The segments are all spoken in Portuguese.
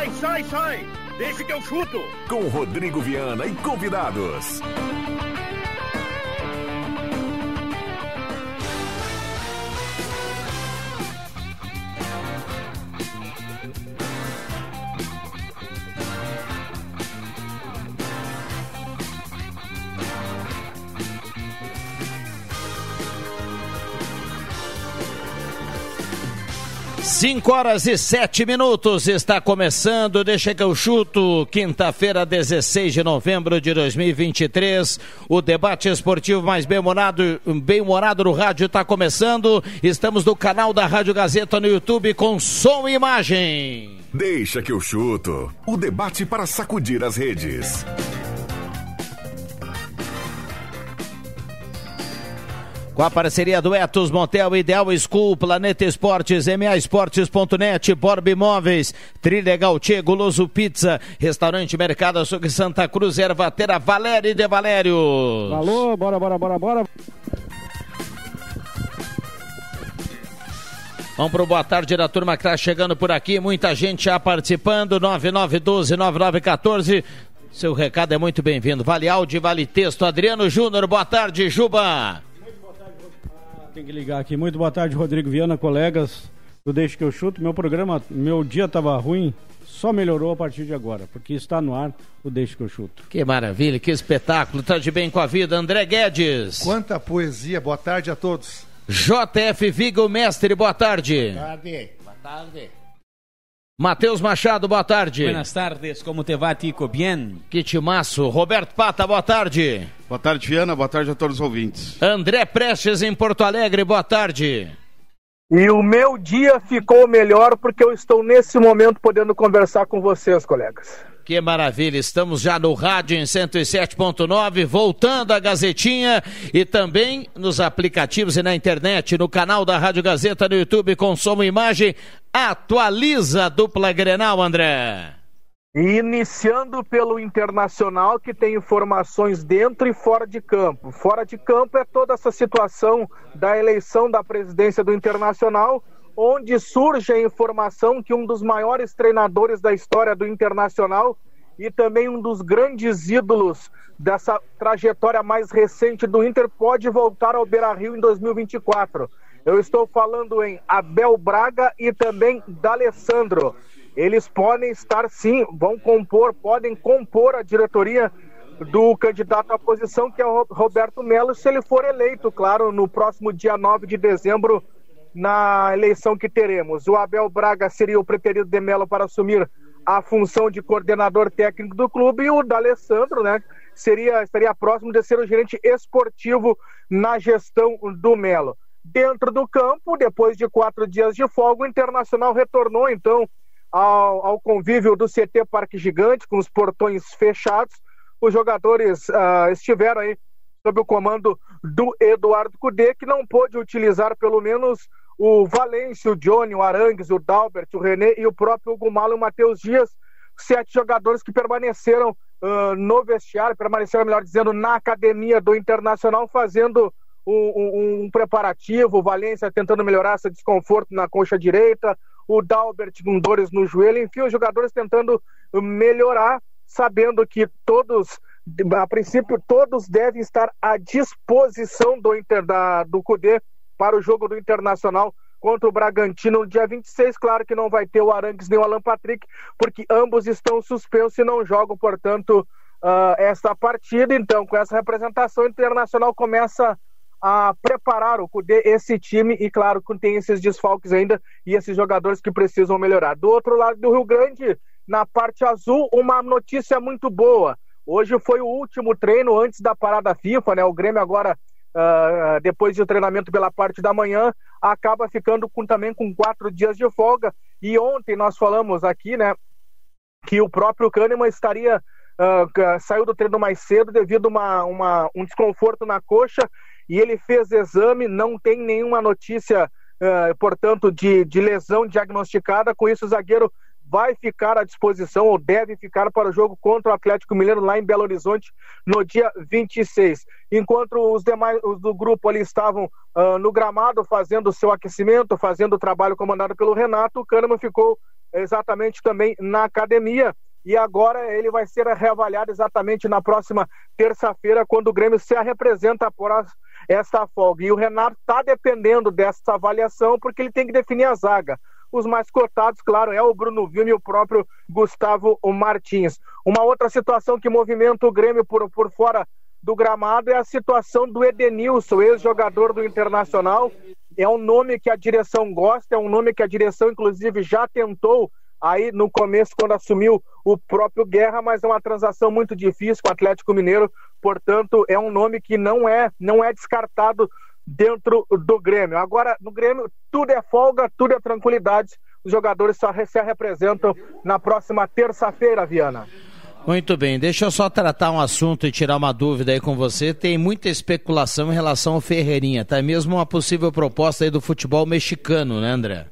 Sai, sai, sai! Deixa que eu chuto! Com Rodrigo Viana e convidados. 5 horas e 7 minutos está começando, deixa que eu chuto, quinta-feira, 16 de novembro de 2023. O debate esportivo mais bem-humorado bem -humorado no rádio está começando. Estamos no canal da Rádio Gazeta no YouTube com som e imagem. Deixa que eu chuto, o debate para sacudir as redes. Com a parceria do Etos Motel, Ideal School, Planeta Esportes, MA Esportes.net, Borb Imóveis, Trilegal Tchê, Goloso Pizza, Restaurante Mercado Açougue Santa Cruz, Ervatera Valério de Valério. Alô, bora, bora, bora, bora. Vamos pro boa tarde da turma que está chegando por aqui, muita gente já participando, 9912-9914. Seu recado é muito bem-vindo. Vale áudio, vale texto. Adriano Júnior, boa tarde, Juba. Tem que ligar aqui. Muito boa tarde, Rodrigo Viana, colegas do Deixa que eu chuto. Meu programa, meu dia estava ruim, só melhorou a partir de agora, porque está no ar o Deixa que eu chuto. Que maravilha, que espetáculo. Tá de bem com a vida, André Guedes. Quanta poesia. Boa tarde a todos. JF Vigo Mestre, boa tarde. Boa tarde. Boa tarde. Matheus Machado, boa tarde. Buenas tardes, como te va, Tico? Bien. Que timaço. Roberto Pata, boa tarde. Boa tarde, Viana. Boa tarde a todos os ouvintes. André Prestes, em Porto Alegre, boa tarde. E o meu dia ficou melhor porque eu estou nesse momento podendo conversar com vocês, colegas. Que maravilha, estamos já no rádio em 107.9, voltando a Gazetinha e também nos aplicativos e na internet, no canal da Rádio Gazeta no YouTube e imagem. Atualiza a dupla Grenal, André. Iniciando pelo Internacional, que tem informações dentro e fora de campo. Fora de campo é toda essa situação da eleição da presidência do Internacional, onde surge a informação que um dos maiores treinadores da história do Internacional e também um dos grandes ídolos dessa trajetória mais recente do Inter pode voltar ao Beira-Rio em 2024. Eu estou falando em Abel Braga e também D'Alessandro. Eles podem estar sim, vão compor, podem compor a diretoria do candidato à posição, que é o Roberto Melo, se ele for eleito, claro, no próximo dia 9 de dezembro, na eleição que teremos. O Abel Braga seria o preterido de Melo para assumir a função de coordenador técnico do clube e o D'Alessandro, né, seria estaria próximo de ser o gerente esportivo na gestão do Melo. Dentro do campo, depois de quatro dias de folga, o Internacional retornou então ao, ao convívio do CT Parque Gigante, com os portões fechados. Os jogadores uh, estiveram aí sob o comando do Eduardo Cudê, que não pôde utilizar pelo menos o Valência, o Johnny, o Arangues, o Dalbert, o René e o próprio Gumalo e o Matheus Dias, sete jogadores que permaneceram uh, no vestiário, permaneceram, melhor dizendo, na academia do Internacional, fazendo um, um, um preparativo, o Valência tentando melhorar esse desconforto na coxa direita, o Dalbert com dores no joelho, enfim, os jogadores tentando melhorar, sabendo que todos a princípio, todos devem estar à disposição do, Inter, da, do CUDE para o jogo do Internacional contra o Bragantino no dia 26. Claro que não vai ter o Arangues nem o Alan Patrick, porque ambos estão suspensos e não jogam, portanto, uh, partida. Então, com essa representação, o Internacional começa a preparar o CUDE, esse time, e claro tem esses desfalques ainda e esses jogadores que precisam melhorar. Do outro lado do Rio Grande, na parte azul, uma notícia muito boa. Hoje foi o último treino antes da parada FIFA, né? O Grêmio agora, uh, depois do treinamento pela parte da manhã, acaba ficando com, também com quatro dias de folga. E ontem nós falamos aqui, né, que o próprio Kahneman estaria uh, saiu do treino mais cedo devido a uma, uma, um desconforto na coxa e ele fez exame, não tem nenhuma notícia, uh, portanto, de, de lesão diagnosticada. Com isso, o zagueiro vai ficar à disposição ou deve ficar para o jogo contra o Atlético Mineiro lá em Belo Horizonte no dia 26. Enquanto os demais os do grupo ali estavam uh, no gramado fazendo o seu aquecimento, fazendo o trabalho comandado pelo Renato, o Kahneman ficou exatamente também na academia. E agora ele vai ser reavaliado exatamente na próxima terça-feira, quando o Grêmio se representa por esta folga. E o Renato está dependendo dessa avaliação, porque ele tem que definir a zaga. Os mais cotados, claro, é o Bruno Vilma e o próprio Gustavo Martins. Uma outra situação que movimenta o Grêmio por, por fora do gramado é a situação do Edenilson, ex-jogador do Internacional. É um nome que a direção gosta, é um nome que a direção, inclusive, já tentou aí no começo, quando assumiu o próprio Guerra, mas é uma transação muito difícil com o Atlético Mineiro, portanto, é um nome que não é, não é descartado dentro do Grêmio. Agora, no Grêmio, tudo é folga, tudo é tranquilidade. Os jogadores só se representam na próxima terça-feira, Viana. Muito bem, deixa eu só tratar um assunto e tirar uma dúvida aí com você. Tem muita especulação em relação ao Ferreirinha, tá? Mesmo uma possível proposta aí do futebol mexicano, né, André?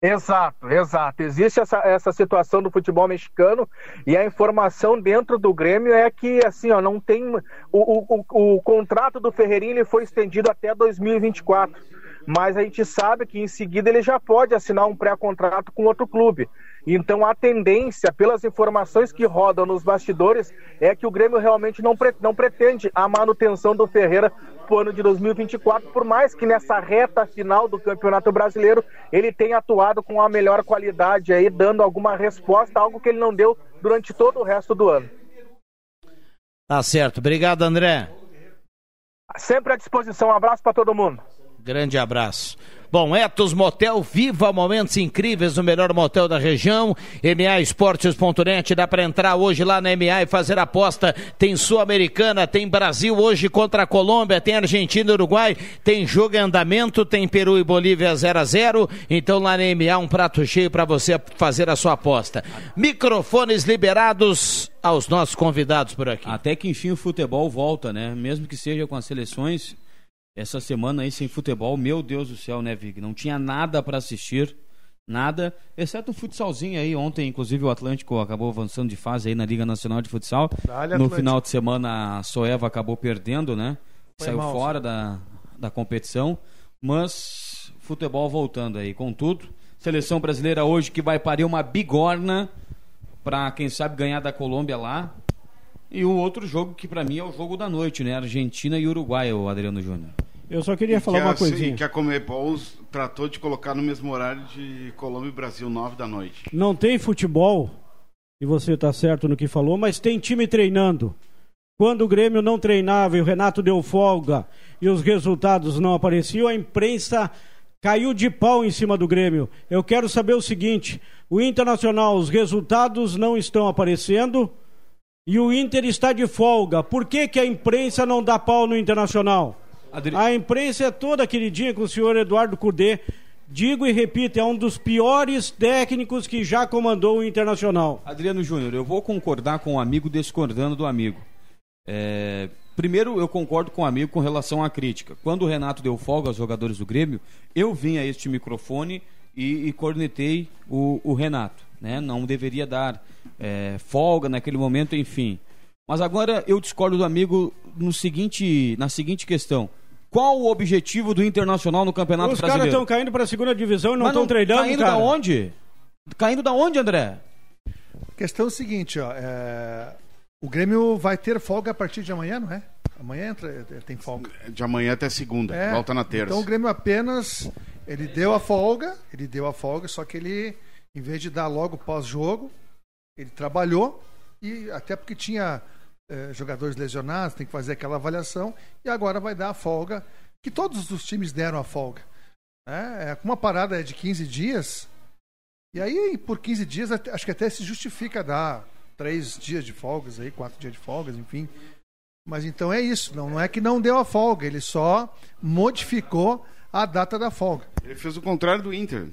Exato, exato. Existe essa, essa situação do futebol mexicano e a informação dentro do Grêmio é que, assim, ó, não tem. O, o, o, o contrato do Ferreirinha ele foi estendido até 2024 mas a gente sabe que em seguida ele já pode assinar um pré-contrato com outro clube. Então a tendência, pelas informações que rodam nos bastidores, é que o Grêmio realmente não, pre não pretende a manutenção do Ferreira para o ano de 2024, por mais que nessa reta final do Campeonato Brasileiro ele tenha atuado com a melhor qualidade aí, dando alguma resposta, algo que ele não deu durante todo o resto do ano. Tá certo. Obrigado, André. Sempre à disposição. Um abraço para todo mundo. Grande abraço. Bom, Etos Motel, viva momentos incríveis no melhor motel da região. MAEsportes.net, dá para entrar hoje lá na MA e fazer aposta. Tem Sul-Americana, tem Brasil hoje contra a Colômbia, tem Argentina e Uruguai, tem jogo em andamento, tem Peru e Bolívia 0 a 0 Então lá na MA um prato cheio para você fazer a sua aposta. Microfones liberados aos nossos convidados por aqui. Até que enfim o futebol volta, né? Mesmo que seja com as seleções essa semana aí sem futebol, meu Deus do céu, né, Vig? Não tinha nada para assistir, nada, exceto um futsalzinho aí. Ontem, inclusive, o Atlântico acabou avançando de fase aí na Liga Nacional de Futsal. no final de semana, a Soeva acabou perdendo, né? Foi Saiu mal, fora da, da competição, mas futebol voltando aí, com tudo. Seleção brasileira hoje que vai parir uma bigorna para quem sabe ganhar da Colômbia lá. E o outro jogo que para mim é o jogo da noite, né? Argentina e Uruguai, o Adriano Júnior. Eu só queria falar uma coisinha. que a Comebol tratou de colocar no mesmo horário de Colômbia e Brasil, 9 da noite. Não tem futebol, e você está certo no que falou, mas tem time treinando. Quando o Grêmio não treinava e o Renato deu folga e os resultados não apareciam, a imprensa caiu de pau em cima do Grêmio. Eu quero saber o seguinte: o Internacional, os resultados não estão aparecendo e o Inter está de folga. Por que, que a imprensa não dá pau no Internacional? Adri... A imprensa é toda queridinha com o senhor Eduardo Cudê. Digo e repito, é um dos piores técnicos que já comandou o Internacional. Adriano Júnior, eu vou concordar com o um amigo discordando do amigo. É... Primeiro, eu concordo com o amigo com relação à crítica. Quando o Renato deu folga aos jogadores do Grêmio, eu vim a este microfone e, e cornetei o, o, Renato. Né? Não deveria dar é, folga naquele momento, enfim. Mas agora eu discordo do amigo no seguinte, na seguinte questão. Qual o objetivo do Internacional no Campeonato Os Brasileiro? Os caras estão caindo para a segunda divisão e não estão treinando, Caindo cara. da onde? Caindo da onde, André? A questão é o seguinte, ó. É... O Grêmio vai ter folga a partir de amanhã, não é? Amanhã entra, tem folga. De amanhã até segunda, é, volta na terça. Então o Grêmio apenas ele deu a folga, ele deu a folga, só que ele, em vez de dar logo pós-jogo, ele trabalhou e até porque tinha eh, jogadores lesionados, tem que fazer aquela avaliação, e agora vai dar a folga, que todos os times deram a folga. É, é uma parada de 15 dias, e aí por 15 dias acho que até se justifica dar três dias de folgas aí, quatro dias de folgas, enfim. Mas então é isso, não, não é que não deu a folga, ele só modificou a data da folga. Ele fez o contrário do Inter.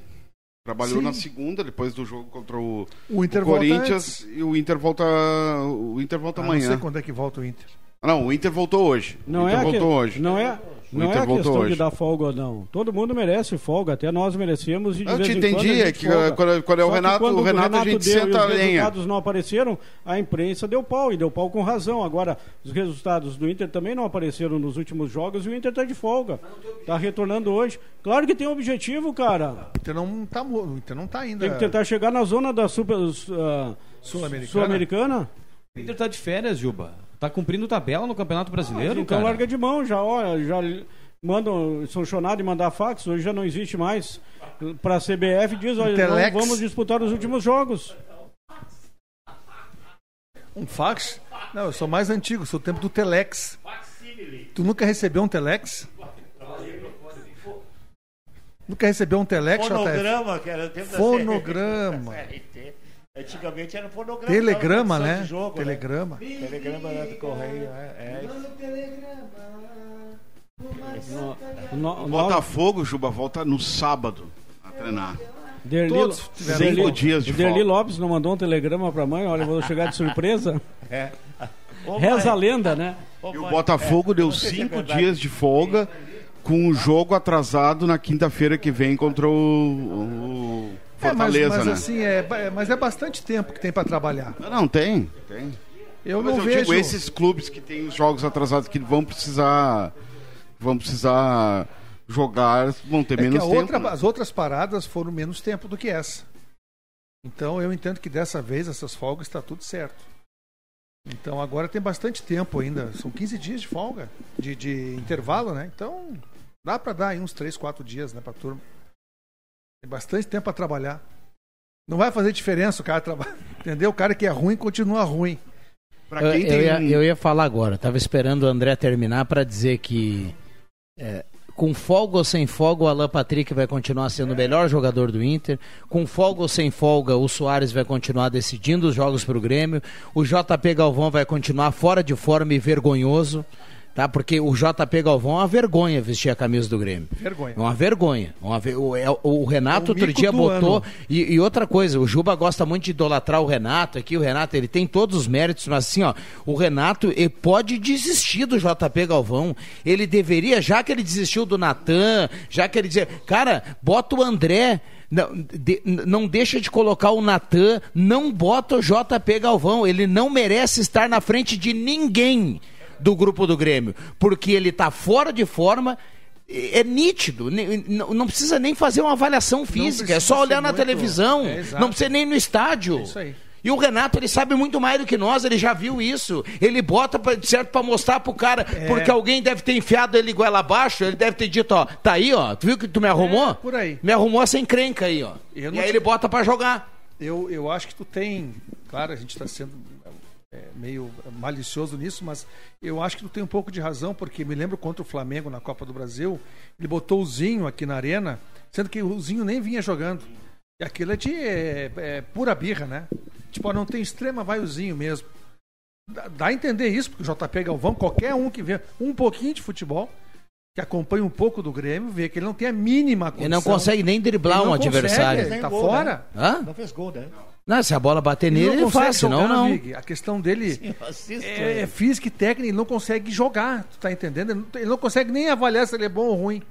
Trabalhou Sim. na segunda, depois do jogo contra o, o, o Corinthians e o Inter volta o Inter volta ah, amanhã. Não sei quando é que volta o Inter. Ah, não, o Inter voltou hoje. Não Inter é voltou que, hoje. Não é, O Não é Inter a voltou questão hoje. de dar folga ou não. Todo mundo merece folga, até nós merecemos. E Eu te entendi, quando a é que folga. quando- quando é o Renato- quando o Renato a gente deu senta e a os lenha. resultados não apareceram, a imprensa deu pau, e deu pau com razão. Agora, os resultados do Inter também não apareceram nos últimos jogos e o Inter está de folga. Está retornando hoje. Claro que tem um objetivo, cara. O Inter não tá, o Inter não tá ainda. Tem que tentar chegar na zona da Super, ah, Sul-Americana. Sul-Americana. O Inter tá de férias, Juba. Tá cumprindo tabela no Campeonato Brasileiro, então cara. larga de mão, já, olha, já mandam, são chonados de mandar fax, hoje já não existe mais. Para a CBF diz, olha, vamos disputar os últimos jogos. Um fax? Não, eu sou mais antigo, sou o tempo do Telex. Tu nunca recebeu um Telex? Nunca recebeu um Telex? Fonograma, que era o tempo da Fonograma. Antigamente era fonograma. Telegrama, né? Jogo, Telegrama. Né? Telegrama era do correio, é. é. No, no, O Botafogo, Juba, volta no sábado a treinar. Derli, Todos tiveram Derli- cinco dias de Derli folga. Lopes não mandou um telegrama pra mãe, olha, eu vou chegar de surpresa. é. Ô, Reza a lenda, né? ô, E o Botafogo é, deu é cinco verdade. dias de folga com o jogo atrasado na quinta-feira que vem contra o, o É, mas, Fortaleza, mas né? assim, é, é- mas é bastante tempo que tem para trabalhar. Não, Não, tem, tem. Eu Mas não eu vejo. digo esses clubes que têm os jogos atrasados que vão precisar vão precisar jogar, vão ter É que menos a tempo. outra- né? As outras paradas foram menos tempo do que essa. Então eu entendo que dessa vez essas folgas está tudo certo. Então agora tem bastante tempo ainda. São 15 dias de folga, de, de intervalo, né? Então dá para dar aí uns 3, 4 dias né, para turma. Tem bastante tempo para trabalhar. Não vai fazer diferença o cara trabalhar. Entendeu? O cara que é ruim continua ruim. Pra Eu, quem eu tem ia, eu ia falar agora, tava esperando o André terminar para dizer que é, com folga ou sem folga o Alan Patrick vai continuar sendo o melhor jogador do Inter, com folga ou sem folga o Soares vai continuar decidindo os jogos para o Grêmio, o JP Galvão vai continuar fora de forma e vergonhoso, tá? Porque o JP Galvão é uma vergonha vestir a camisa do Grêmio. Vergonha. É uma vergonha. Uma ve- o, é- o Renato É o outro dia botou. E, e outra coisa, o Juba gosta muito de idolatrar o Renato aqui. O Renato, ele tem todos os méritos, mas assim, ó, o Renato ele pode desistir do JP Galvão. Ele deveria, já que ele desistiu do Natan, já que ele dizia, cara, bota o André. Não, de- não deixa de colocar o Natan, não bota o JP Galvão. Ele não merece estar na frente de ninguém do grupo do Grêmio, porque ele tá fora de forma. É nítido, não precisa nem fazer uma avaliação física, é só olhar na muito- televisão, É, não precisa nem ir no estádio. É isso aí. E o Renato, ele sabe muito mais do que nós, ele já viu isso. Ele bota, pra, certo, pra mostrar pro cara, É. porque alguém deve ter enfiado ele goela abaixo, ele deve ter dito, ó, tá aí, ó, tu viu que tu me arrumou? É, por aí. Me arrumou essa encrenca aí, ó. Eu E aí te- ele bota pra jogar. Eu, eu acho que tu tem. Claro, a gente está sendo meio malicioso nisso, mas eu acho que tu tem um pouco de razão, porque me lembro contra o Flamengo na Copa do Brasil, ele botou o Zinho aqui na arena, sendo que o Zinho nem vinha jogando. E aquilo é de é, é pura birra, né? Tipo, ó, não tem extrema, vai o Zinho mesmo. Dá, dá a entender isso, porque o JP Galvão, qualquer um que vê um pouquinho de futebol, que acompanha um pouco do Grêmio, vê que ele não tem a mínima condição. Ele não consegue nem driblar Ele um consegue, adversário. Ele tá Gol, fora. Hã? Não fez gol, né? Não, se a bola bater nele, ele não consegue faz, senão não. Vig. A questão dele assisto. é, é física e técnica, ele não consegue jogar, tu tá entendendo? Ele não, ele não consegue nem avaliar se ele é bom ou ruim.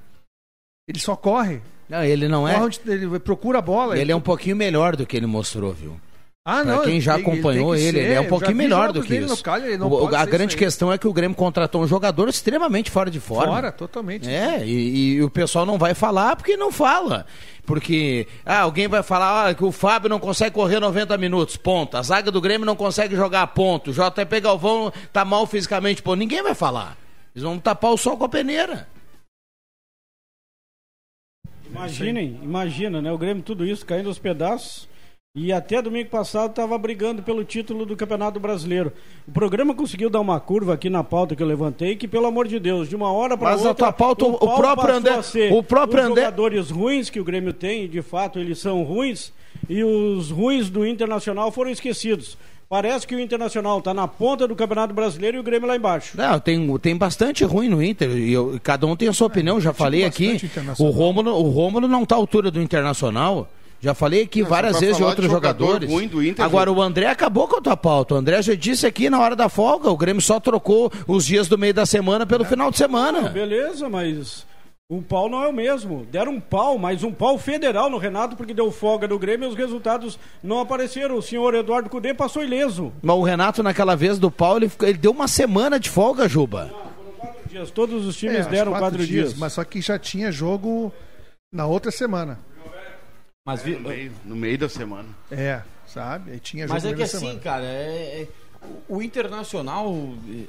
Ele só corre. Não, ele não Corre é. onde ele procura a bola. Ele é um pouquinho melhor do que ele mostrou, viu? Ah, Pra quem já acompanhou ele, ser. ele é um pouquinho melhor do que isso. Ele O- a grande questão é que o Grêmio contratou um jogador extremamente fora de forma. Fora, totalmente. É, e, e o pessoal não vai falar porque não fala. Porque ah, alguém vai falar ah, que o Fábio não consegue correr 90 minutos, ponto. A zaga do Grêmio não consegue jogar, ponto. O JP Galvão tá mal fisicamente, ponto. Ninguém vai falar. Eles vão tapar o sol com a peneira. Imaginem, imagina, né? O Grêmio tudo isso caindo aos pedaços. E até domingo passado estava brigando pelo título do Campeonato Brasileiro. O programa conseguiu dar uma curva aqui na pauta que eu levantei, que pelo amor de Deus, de uma hora para Mas a outra, tua pauta, o pau próprio André- a ser o próprio os André- jogadores ruins que o Grêmio tem, de fato, eles são ruins, e os ruins do Internacional foram esquecidos. Parece que o Internacional está na ponta do Campeonato Brasileiro e o Grêmio lá embaixo. Não, tem, tem bastante ruim no Inter. E eu- cada um tem a sua opinião, já falei aqui. O Rômulo, o Rômulo não está à altura do Internacional. Já falei aqui Não, várias vezes de outros de jogador jogadores. ruim do Inter, Agora, jogo- o André acabou com a tua pauta. O André já disse aqui na hora da folga. O Grêmio só trocou os dias do meio da semana pelo final de Ah, semana. beleza, mas um pau não é o mesmo. Deram um pau, mas um pau federal no Renato, porque deu folga do Grêmio e os resultados não apareceram. O senhor Eduardo Cudê passou ileso. Mas o Renato, naquela vez do pau, ele, ele deu uma semana de folga, Juba. Dias, Todos os É, times acho deram quatro, dias. Mas só que já tinha jogo na outra semana. Mas, vi- No meio, no meio da semana. É, sabe? Aí tinha jogo mas é que assim, semana. cara, é- é- o Internacional, eh,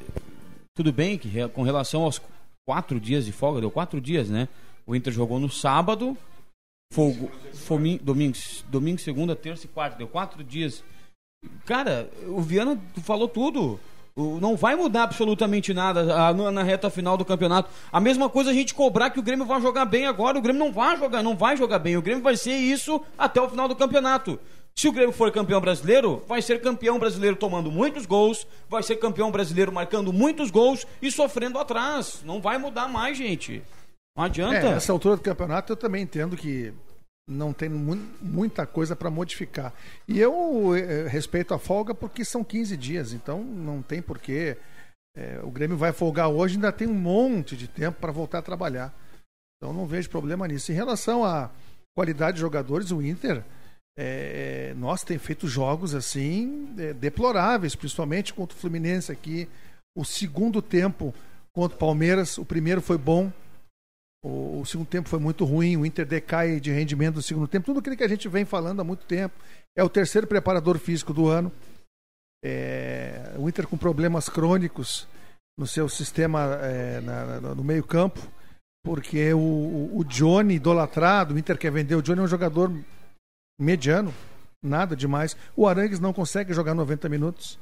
tudo bem que re- com relação aos quatro dias de folga, deu quatro dias, né? O Inter jogou no sábado, folgo, fomi- domingo, domingo, segunda, terça e quarta, deu quatro dias. Cara, o Viana falou tudo. Não vai mudar absolutamente nada na na reta final do campeonato. A mesma coisa a gente cobrar que o Grêmio vai jogar bem agora. O Grêmio não vai jogar, não vai jogar bem. O Grêmio vai ser isso até o final do campeonato. Se o Grêmio for campeão brasileiro, vai ser campeão brasileiro tomando muitos gols, vai ser campeão brasileiro marcando muitos gols e sofrendo atrás. Não vai mudar mais, gente. Não adianta. É, nessa altura do campeonato eu também entendo que não tem mu- muita coisa para modificar. E eu eh, respeito a folga porque são 15 dias, então não tem porquê. eh, o Grêmio vai folgar hoje, ainda tem um monte de tempo para voltar a trabalhar. Então não vejo problema nisso. Em relação à qualidade de jogadores, o Inter, eh, nossa, tem feito jogos assim eh, deploráveis, principalmente contra o Fluminense aqui. O segundo tempo contra o Palmeiras, o primeiro foi bom, o, o segundo tempo foi muito ruim, o Inter decai de rendimento no segundo tempo, tudo aquilo que a gente vem falando há muito tempo. É o terceiro preparador físico do ano. É, o Inter com problemas crônicos no seu sistema é, na- na- no meio-campo, porque o, o, o Johnny idolatrado, o Inter quer vender, o Johnny é um jogador mediano, nada demais. O Arangues não consegue jogar 90 minutos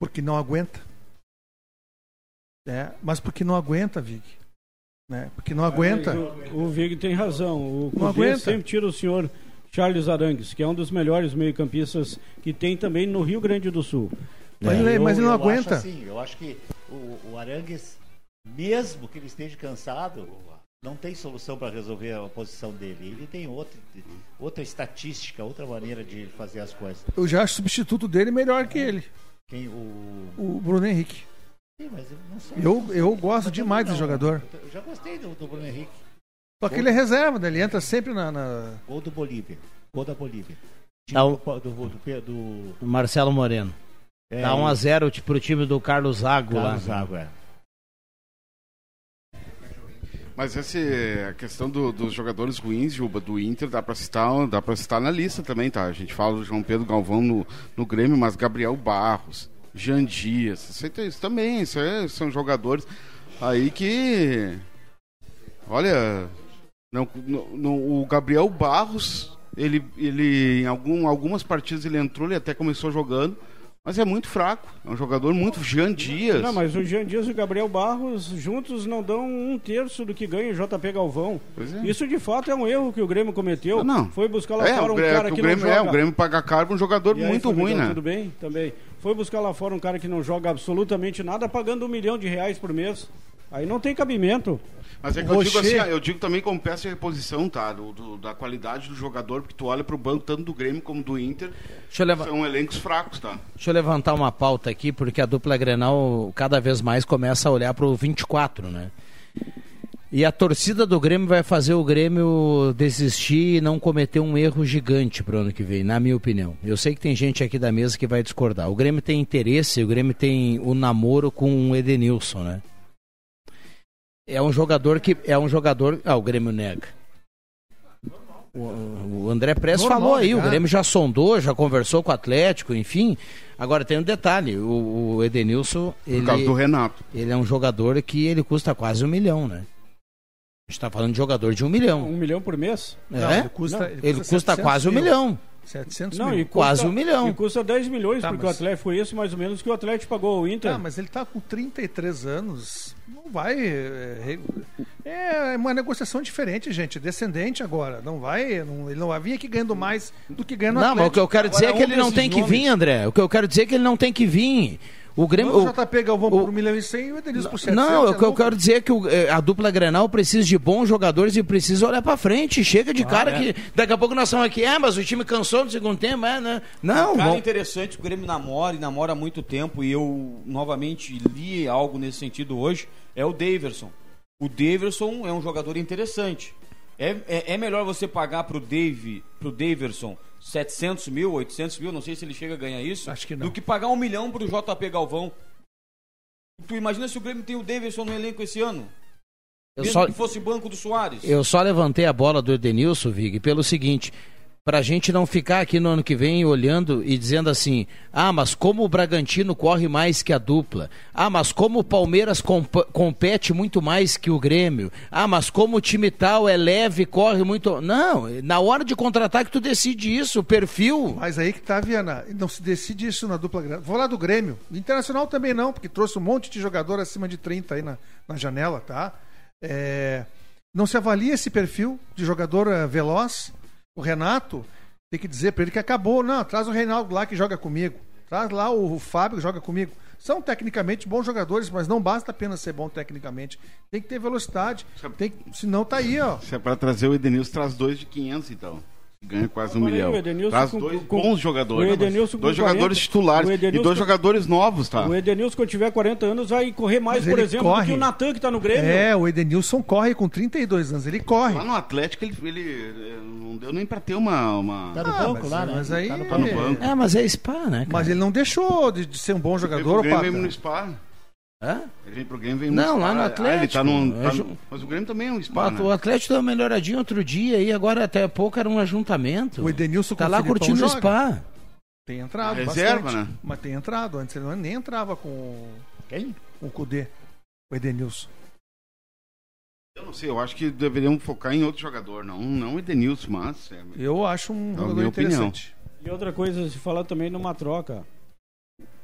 porque não aguenta. É, mas porque não aguenta, Vig. Né? Porque não aguenta. O, o Vig tem razão. O Não Cudê aguenta. sempre tira o senhor Charles Arangues, que é um dos melhores meio-campistas que tem também no Rio Grande do Sul. Mas ele- Eu- mas ele não eu aguenta. Acho assim, eu acho que o, o Arangues, mesmo que ele esteja cansado, não tem solução para resolver a posição dele. Ele tem outra, outra estatística, outra maneira de fazer as coisas. Eu já acho o substituto dele melhor que ele, Quem o. o Bruno Henrique. Sim, mas eu não. Eu, eu gosto Mas demais não, desse jogador. Eu já gostei do, do Bruno Henrique. Só que ele é reserva, né? ele entra sempre na. na- Gol do Bolívia. Gol da Bolívia. Tá o- do, do, do, Marcelo Moreno. é, Dá 1x0 tipo, pro time do Carlos Zago lá. Carlos Zago, é. Mas essa a questão do- dos jogadores ruins, Juba, do Inter, dá pra citar, dá citar na lista também, tá? A gente fala do João Pedro Galvão no, no Grêmio, mas Gabriel Barros, Jean Dias, isso, também, isso aí são jogadores aí que. Olha, não- não- o Gabriel Barros, ele, ele em algum, algumas partidas ele entrou, ele até começou jogando, mas é muito fraco. É um jogador muito Jean Dias. Não, mas o Jean Dias e o Gabriel Barros juntos não dão um terço do que ganha o JP Galvão. É. Isso de fato é um erro que o Grêmio cometeu. Não, não. Foi buscar lá É, fora um cara que que o Grêmio, não joga. é, o Grêmio paga caro pra um jogador E aí, muito ruim, Fabrizão, né? Tudo bem? Também. Foi buscar lá fora um cara que não joga absolutamente nada, pagando um milhão de reais por mês. Aí não tem cabimento. Mas é que O eu digo assim, eu digo também como peça de reposição, tá? Do, do- da qualidade do jogador, porque tu olha pro banco tanto do Grêmio como do Inter, Deixa eu, leva- são elencos fracos, tá? Deixa eu levantar uma pauta aqui, porque a dupla Grenal cada vez mais começa a olhar pro 24, né? E a torcida do Grêmio vai fazer o Grêmio desistir e não cometer um erro gigante pro ano que vem, na minha opinião. Eu sei que tem gente aqui da mesa que vai discordar. O Grêmio tem interesse, o Grêmio tem o namoro com o Edenilson, né? É um jogador que. É um jogador. Ah, o Grêmio nega. O, o André Press Normal, falou aí, o né? Grêmio já sondou, já conversou com o Atlético, enfim. Agora tem um detalhe, o, o Edenilson, Por causa do ele, Renato. ele é um jogador que ele custa quase um milhão, né? A gente tá falando de jogador de um milhão. Um milhão por mês? Não, É? ele custa, Não, Ele custa 700 quase um mil. milhão. 700 Não, mil. e Quase custa- um milhão. E custa 10 milhões, Tá, porque mas- o Atlético foi isso mais ou menos que o Atlético pagou ao Inter. Ah, mas ele tá com 33 anos. Não vai. É, re- é uma negociação diferente, gente. Descendente agora. Não vai. não- ele não vai vir aqui ganhando mais do que ganha no Não, mas o que eu quero dizer é que ele não tem que vir, André. O que eu quero dizer é que ele não tem que vir. O Grêmio. Manda o- o JP Galvão o- por 1 milhão e 100 e o Edenilson por 700. Não, é o que eu quero dizer é que o- eh, a dupla Grenal precisa de bons jogadores e precisa olhar pra frente. Chega de cara é. que daqui a pouco nós estamos aqui, é, mas o time cansou no segundo tempo, é, né? Não, Um cara vamos- interessante que o Grêmio namora e namora há muito tempo e eu novamente li algo nesse sentido hoje, é o Daverson. O Daverson é um jogador interessante. É, é, é melhor você pagar pro Dave, pro Daverson 700 mil, 800 mil, não sei se ele chega a ganhar isso, Acho que não. do que pagar um milhão pro JP Galvão. Tu imagina se o Grêmio tem o Daverson no elenco esse ano? eu Mesmo só, que fosse banco do Soares. eu só levantei a bola do Edenilson, Vig, pelo seguinte. Pra gente não ficar aqui no ano que vem olhando e dizendo assim: ah, mas como o Bragantino corre mais que a dupla? Ah, mas como o Palmeiras comp- compete muito mais que o Grêmio? Ah, mas como o time tal é leve corre muito. Não, na hora de contratar que tu decide isso, o perfil. Mas aí que tá, Viana. Não se decide isso na dupla. Vou lá do Grêmio. Internacional também não, porque trouxe um monte de jogador acima de 30 aí na, na janela, tá? É, Não se avalia esse perfil de jogador eh, veloz. O Renato tem que dizer pra ele que acabou. Não, traz o Reinaldo lá que joga comigo. Traz lá o, Fábio que joga comigo. São tecnicamente bons jogadores, mas não basta apenas ser bom tecnicamente. Tem que ter velocidade. Tem, que- senão tá aí, ó. Se é pra trazer o Edenilson, traz dois de 500, então. Ganha quase um aí, milhão. o Edenilson Traz com- dois com- bons jogadores. o Edenilson dois 40, jogadores titulares o Edenilson e dois com- jogadores novos, tá? O Edenilson, quando tiver 40 anos, vai correr mais, Mas por exemplo, do corre. que o Natan que tá no Grêmio. É, o Edenilson corre com 32 anos. Ele corre. Lá no Atlético ele, ele eh, não deu nem pra ter uma. uma... Tá no Ah, banco mas- lá, né? mas aí- Tá no Tá no banco. É, mas é spa, né? Cara? Mas ele não deixou de, de ser um bom jogador, ô Grêmio, vem no Spa. Hã? Ele vem pro Grêmio, vem Não, lá no Ah, ele tá num, Atlético. tá É no- ju- Mas o Grêmio também é um Spa, né? O Atlético deu uma melhoradinha outro dia e agora até pouco era um ajuntamento. O Edenilson Tá lá curtindo o spa. Tem entrado Reserva, bastante. né? Mas tem entrado. Antes ele não- nem entrava com, Quem? com o Kudê. O Edenilson. Eu não sei, eu acho que deveriam focar em outro jogador, não, não o Edenilson, mas. é- Eu acho um É a jogador minha opinião. interessante. E outra coisa, se falar também numa troca.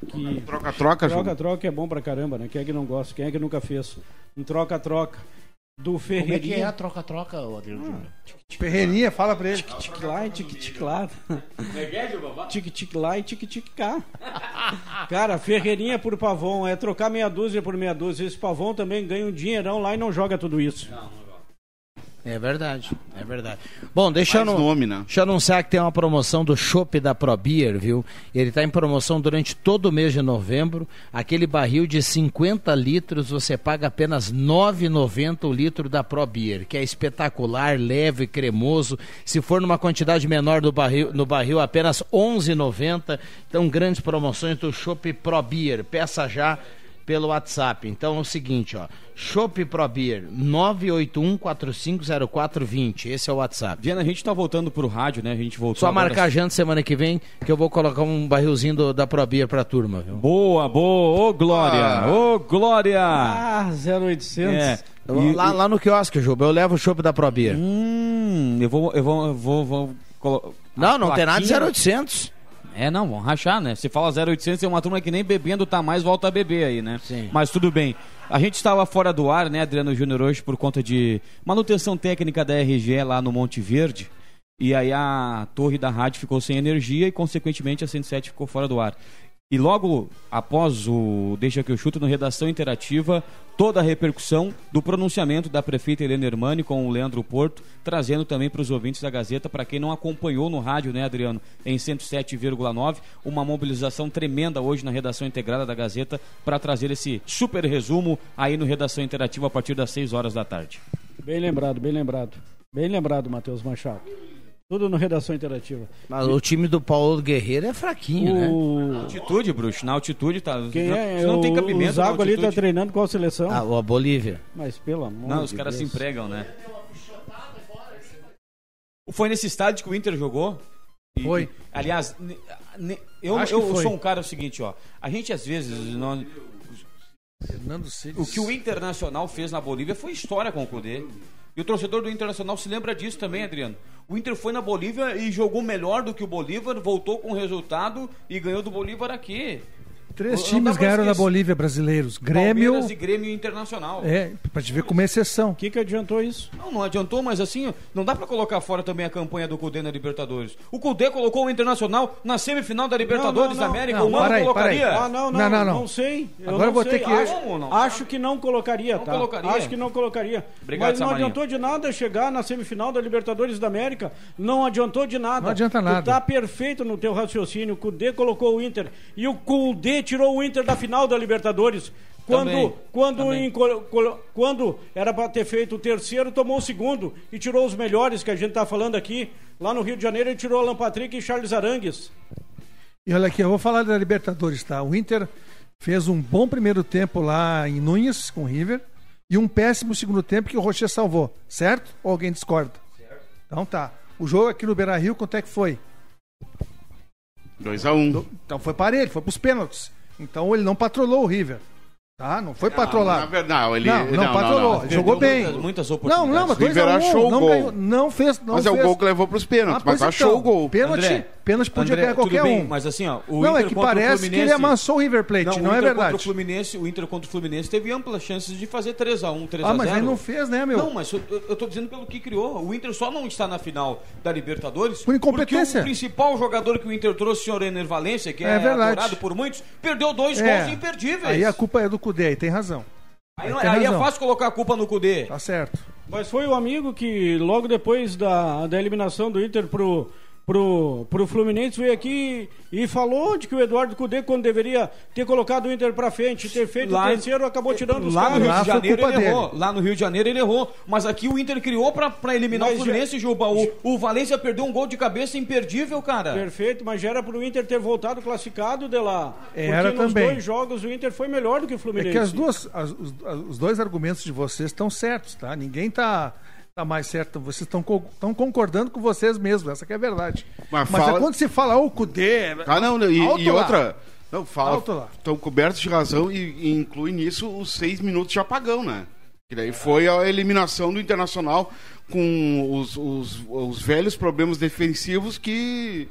Que Troca-troca, troca-troca é bom pra caramba, né? Quem é que não gosta? Quem é que nunca fez? Um troca-troca. Do Como é que é a Ferreirinha. troca-troca, ô Adriano Júnior? Ferreirinha, fala pra ele. Tic lá e tic tic lá. Tic tic lá e tic tic cá. Cara, Ferreirinha por pavão é trocar meia dúzia por meia dúzia. Esse pavão também ganha um dinheirão lá e não joga tudo isso. É verdade, é verdade. Bom, deixa eu, nome, né? deixa eu anunciar que tem uma promoção do Chopp da ProBeer, viu? Ele está em promoção durante todo o mês de novembro. Aquele barril de 50 litros você paga apenas R$ 9,90 o litro da ProBeer, que é espetacular, leve, cremoso. Se for numa quantidade menor do barril, no barril, apenas R$ 11,90. Então, grandes promoções do Chopp ProBeer. Peça já pelo WhatsApp. Então é o seguinte, ó. Chopp Pro Beer 981450420. Esse é o WhatsApp. Viana, a gente tá voltando pro rádio, né? A gente voltou Só agora- marcar janta semana que vem que eu vou colocar um barrilzinho do- da Pro Beer pra turma, viu? Boa, boa, ô Glória, Ah. ô Glória! Ah, 0800. É. E- lá, lá no quiosque, Juba, eu levo o chopp da Pro Beer. Hum, eu vou, eu vou, eu vou, vou colo- Não, a não tem nada de plaquinha- 0800. É, não, vamos rachar, né? Se fala 0800, é uma turma que nem bebendo tá mais, volta a beber aí, né? Sim. Mas tudo bem. A gente estava fora do ar, né, Adriano Júnior, hoje por conta de manutenção técnica da RGE lá no Monte Verde. E aí a torre da rádio ficou sem energia e, consequentemente, a 107 ficou fora do ar. E logo após o Deixa que eu chuto no Redação Interativa, toda a repercussão do pronunciamento da prefeita Helena Hermani com o Leandro Porto, trazendo também para os ouvintes da Gazeta, para quem não acompanhou no rádio, né, Adriano, em 107,9, uma mobilização tremenda hoje na redação integrada da Gazeta para trazer esse super resumo aí no Redação Interativa a partir das 6 horas da tarde. Bem lembrado, bem lembrado. Bem lembrado, Matheus Machado. Tudo no Redação Interativa. Mas o time do Paulo Guerreiro é fraquinho, né? O... Altitude, bruxo, na altitude tá. Quem é? Você não tem o, cabimento. o Zago na ali tá treinando qual seleção? Ah, a Bolívia. Mas pelo amor Não, de os caras se empregam, né? Foi nesse estádio que o Inter jogou? E- Foi. aliás, eu, eu foi. sou um cara o seguinte, ó. A gente às vezes. não- o que o Internacional fez na Bolívia foi história com o Cudê. E o torcedor do Internacional se lembra disso também, Adriano. O Inter foi na Bolívia e jogou melhor do que o Bolívar, voltou com resultado e ganhou do Bolívar aqui. Três Não times ganharam na. Bolívia brasileiros. Grêmio. Palmeiras e Grêmio Internacional. É, pra te ver como é exceção. O que, que adiantou isso? Não, não adiantou, mas assim, não dá pra colocar fora também a campanha do Cudê na Libertadores. O Cudê colocou o Internacional na semifinal da Libertadores Não, não, da América. não. o Mano aí, colocaria. Ah, não, não, Não, não, não, não. sei. Eu Agora não vou sei. ter que- Acho, acho que não colocaria, Não tá? colocaria? Acho que não colocaria. Obrigado, Mas não Samarinho. adiantou de nada chegar na semifinal da Libertadores da América. Não adiantou de nada. Não adianta nada. Tu tá perfeito no teu raciocínio. O Cudê colocou o Inter. E o Cudê tirou o Inter da final da Libertadores. Quando, Também, quando, também. em quando era para ter feito o terceiro, tomou o segundo e tirou os melhores que a gente tá falando aqui. Lá no Rio de Janeiro, ele tirou Alan Patrick e Charles Arangues. E olha aqui, eu vou falar da Libertadores, tá? O Inter fez um bom primeiro tempo lá em Nunes com o River e um péssimo segundo tempo que o Rocher salvou, certo? Ou alguém discorda? Certo. Então tá. O jogo aqui no Beira Rio, quanto é que foi? 2x1. Um. Então foi parelho, foi pros pênaltis. Então ele não patrolou o River. Tá? Não foi. Na verdade, não, ele. Não, não, patrolou. Ele jogou bem. Muitas, muitas Não, oportunidades. não, mas O River 2 a 1, achou o não gol. ganhou, não fez, não Mas é fez. o gol que levou pros pênaltis. Ah, mas achou então, o gol. Pênalti, André, pênalti podia André, ganhar qualquer bem, um. mas assim, ó, o não, Inter é que parece que ele amassou o River Plate, não, o é Inter Contra o, verdade. Fluminense, o Inter contra o Fluminense teve amplas chances de fazer 3x1, 3x0. Ah, mas aí não fez, né, meu? Não, mas eu, eu tô dizendo pelo que criou. O Inter só não está na final da Libertadores Por incompetência. porque o principal jogador que o Inter trouxe, o senhor Ener Valência, que é, É verdade. adorado por muitos, perdeu dois É. gols imperdíveis. Aí a culpa é do Cudê, aí tem razão. Aí, não- tem aí é razão. fácil colocar a culpa no Cudê. Tá certo. Mas foi o amigo que, logo depois da, da eliminação do Inter pro, pro, pro Fluminense, veio aqui e falou de que o Eduardo Cudê, quando deveria ter colocado o Inter pra frente, ter feito Lá- o terceiro, acabou tirando os Lá no caras. Rio Lá de Janeiro culpa ele dele. errou. Lá no Rio de Janeiro ele errou. Mas aqui o Inter criou pra, pra eliminar Mas o Fluminense, Juba. O, o Valência perdeu um gol de cabeça imperdível, cara. Perfeito, mas já era pro Inter ter voltado classificado de lá. Era Porque nos também. dois jogos o Inter foi melhor do que o É Fluminense. que as duas, as- os, os dois argumentos de vocês estão certos, tá? Ninguém tá, tá mais certo. Vocês estão co- concordando com vocês mesmos, essa que é a verdade. Mas Mas, fala- é quando se fala, ô, Cudê... Ah, não, não, e, e outra. Não, fala. Estão cobertos de razão e, e inclui nisso os seis minutos de apagão, né? Que daí foi a eliminação do Internacional com os, os, os velhos problemas defensivos que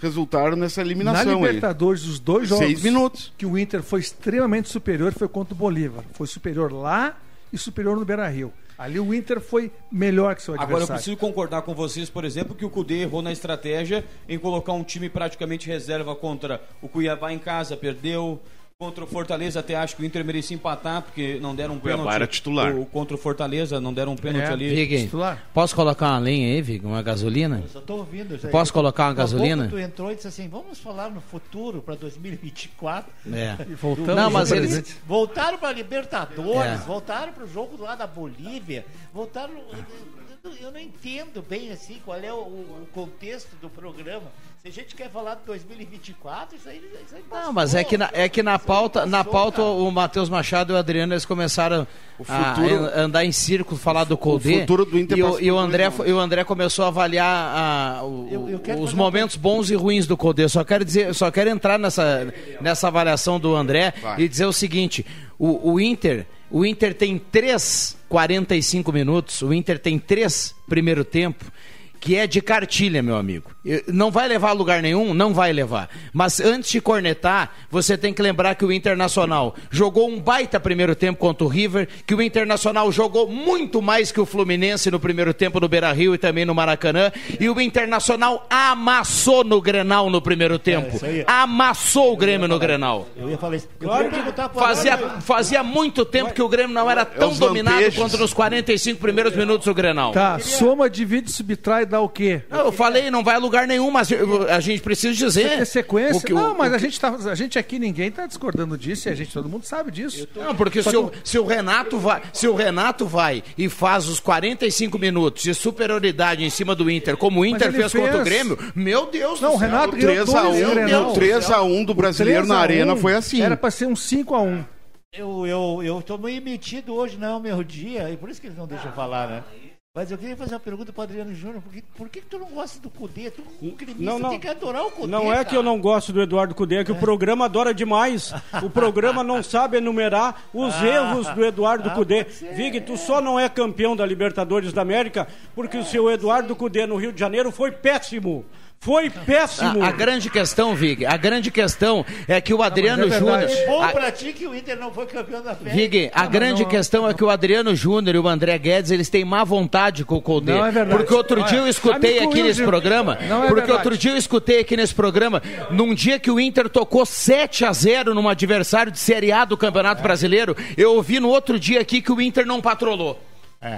resultaram nessa Na eliminação aí. Libertadores, os dois jogos Seis minutos. que o Inter foi extremamente superior foi contra o Bolívar. Foi superior lá e superior no Beira-Rio. Ali o Inter foi melhor que seu Agora eu adversário. preciso concordar com vocês, por exemplo, que o Cudê errou na estratégia em colocar um time praticamente reserva contra o Cuiabá em casa, perdeu. Contra o Fortaleza até acho que o Inter merecia empatar, porque não deram um pênalti. era titular. O, contra o Fortaleza não deram um pênalti É. ali. Vig, Titular. posso colocar uma lenha aí, Vig? Uma gasolina? Eu só tô ouvindo. já- Posso colocar uma gasolina? Tu entrou e disse assim: vamos falar no futuro para 2024. É. E voltamos Não, mas eles-. Voltaram para Libertadores, É. voltaram para o jogo lá da Bolívia, voltaram. eu- Eu não entendo bem assim qual é o, o contexto do programa. Se a gente quer falar de 2024, isso aí, isso aí Não, mas é que na, é que na pauta, na pauta o Matheus Machado e o Adriano eles começaram a- futuro- a andar em círculo, falar do Colde. futuro do Inter e, o, passa e o André, e o André começou a avaliar a- o- Eu- eu os momentos bons e ruins do Colde. Só quero dizer, só quero entrar nessa, nessa avaliação do André Vai. e dizer o seguinte: o, o Inter, o Inter tem três 45 minutos, o Inter tem três primeiro tempo que é de cartilha, meu amigo. Não vai levar a lugar nenhum? Não vai levar. Mas antes de cornetar, você tem que lembrar que o Internacional jogou um baita primeiro tempo contra o River, que o Internacional jogou muito mais que o Fluminense no primeiro tempo no Beira-Rio e também no Maracanã, e o Internacional amassou no Grenal no primeiro tempo. isso aí. Amassou o Grêmio no Grenal. Eu ia falar isso. Eu Claro Fazia, fazia muito tempo que o Grêmio não era tão os dominado lampejos. quanto nos 45 primeiros minutos do Grenal. Tá, soma, divide, subtrai, dá o quê? Não, Eu falei, não vai a lugar nenhum, mas a gente precisa dizer. Ter sequência? o que- não, o- mas o a que- gente, tá, a gente aqui, ninguém tá discordando disso, e a gente, todo mundo sabe disso. Não, porque se o, se o Renato vai, se o Renato vai e faz os 45 minutos de superioridade em cima do Inter, como o Inter ele fez, contra o fez. Grêmio, meu Deus Não, do céu. Renato O ganhou 3 a dois 1 Grenal. o 3 a 1 do brasileiro 3 na a 1 arena foi assim. Era pra ser um 5 a 1 Eu, eu, eu tô meio metido hoje, não é o meu dia, e por isso que eles não deixam falar, né? Mas eu queria fazer uma pergunta pro Adriano Júnior, por que, por que, que tu não gosta do Cudê? Tu, um gremista, Não, não. tem que adorar o Cudê, Não é que eu não gosto do Eduardo Cudê, é que o programa adora demais. O programa não sabe enumerar os erros do Eduardo ah, Cudê. Vig, tu só não é campeão da Libertadores da América porque o seu Eduardo Cudê no Rio de Janeiro foi péssimo. Foi péssimo. A, a grande questão, Vig, a grande questão é que o Adriano é Júnior. verdade. Bom a- pra ti que o Inter não foi campeão da Fé. Vig, a grande questão é que o Adriano Júnior e o André Guedes, eles têm má vontade com o Colde. Não é verdade. Porque outro dia eu escutei aqui nesse programa, Não é porque verdade. outro dia eu escutei aqui nesse programa, num dia que o Inter tocou 7 a 0 num adversário de Série A do Campeonato Brasileiro, eu ouvi no outro dia aqui que o Inter não patrolou.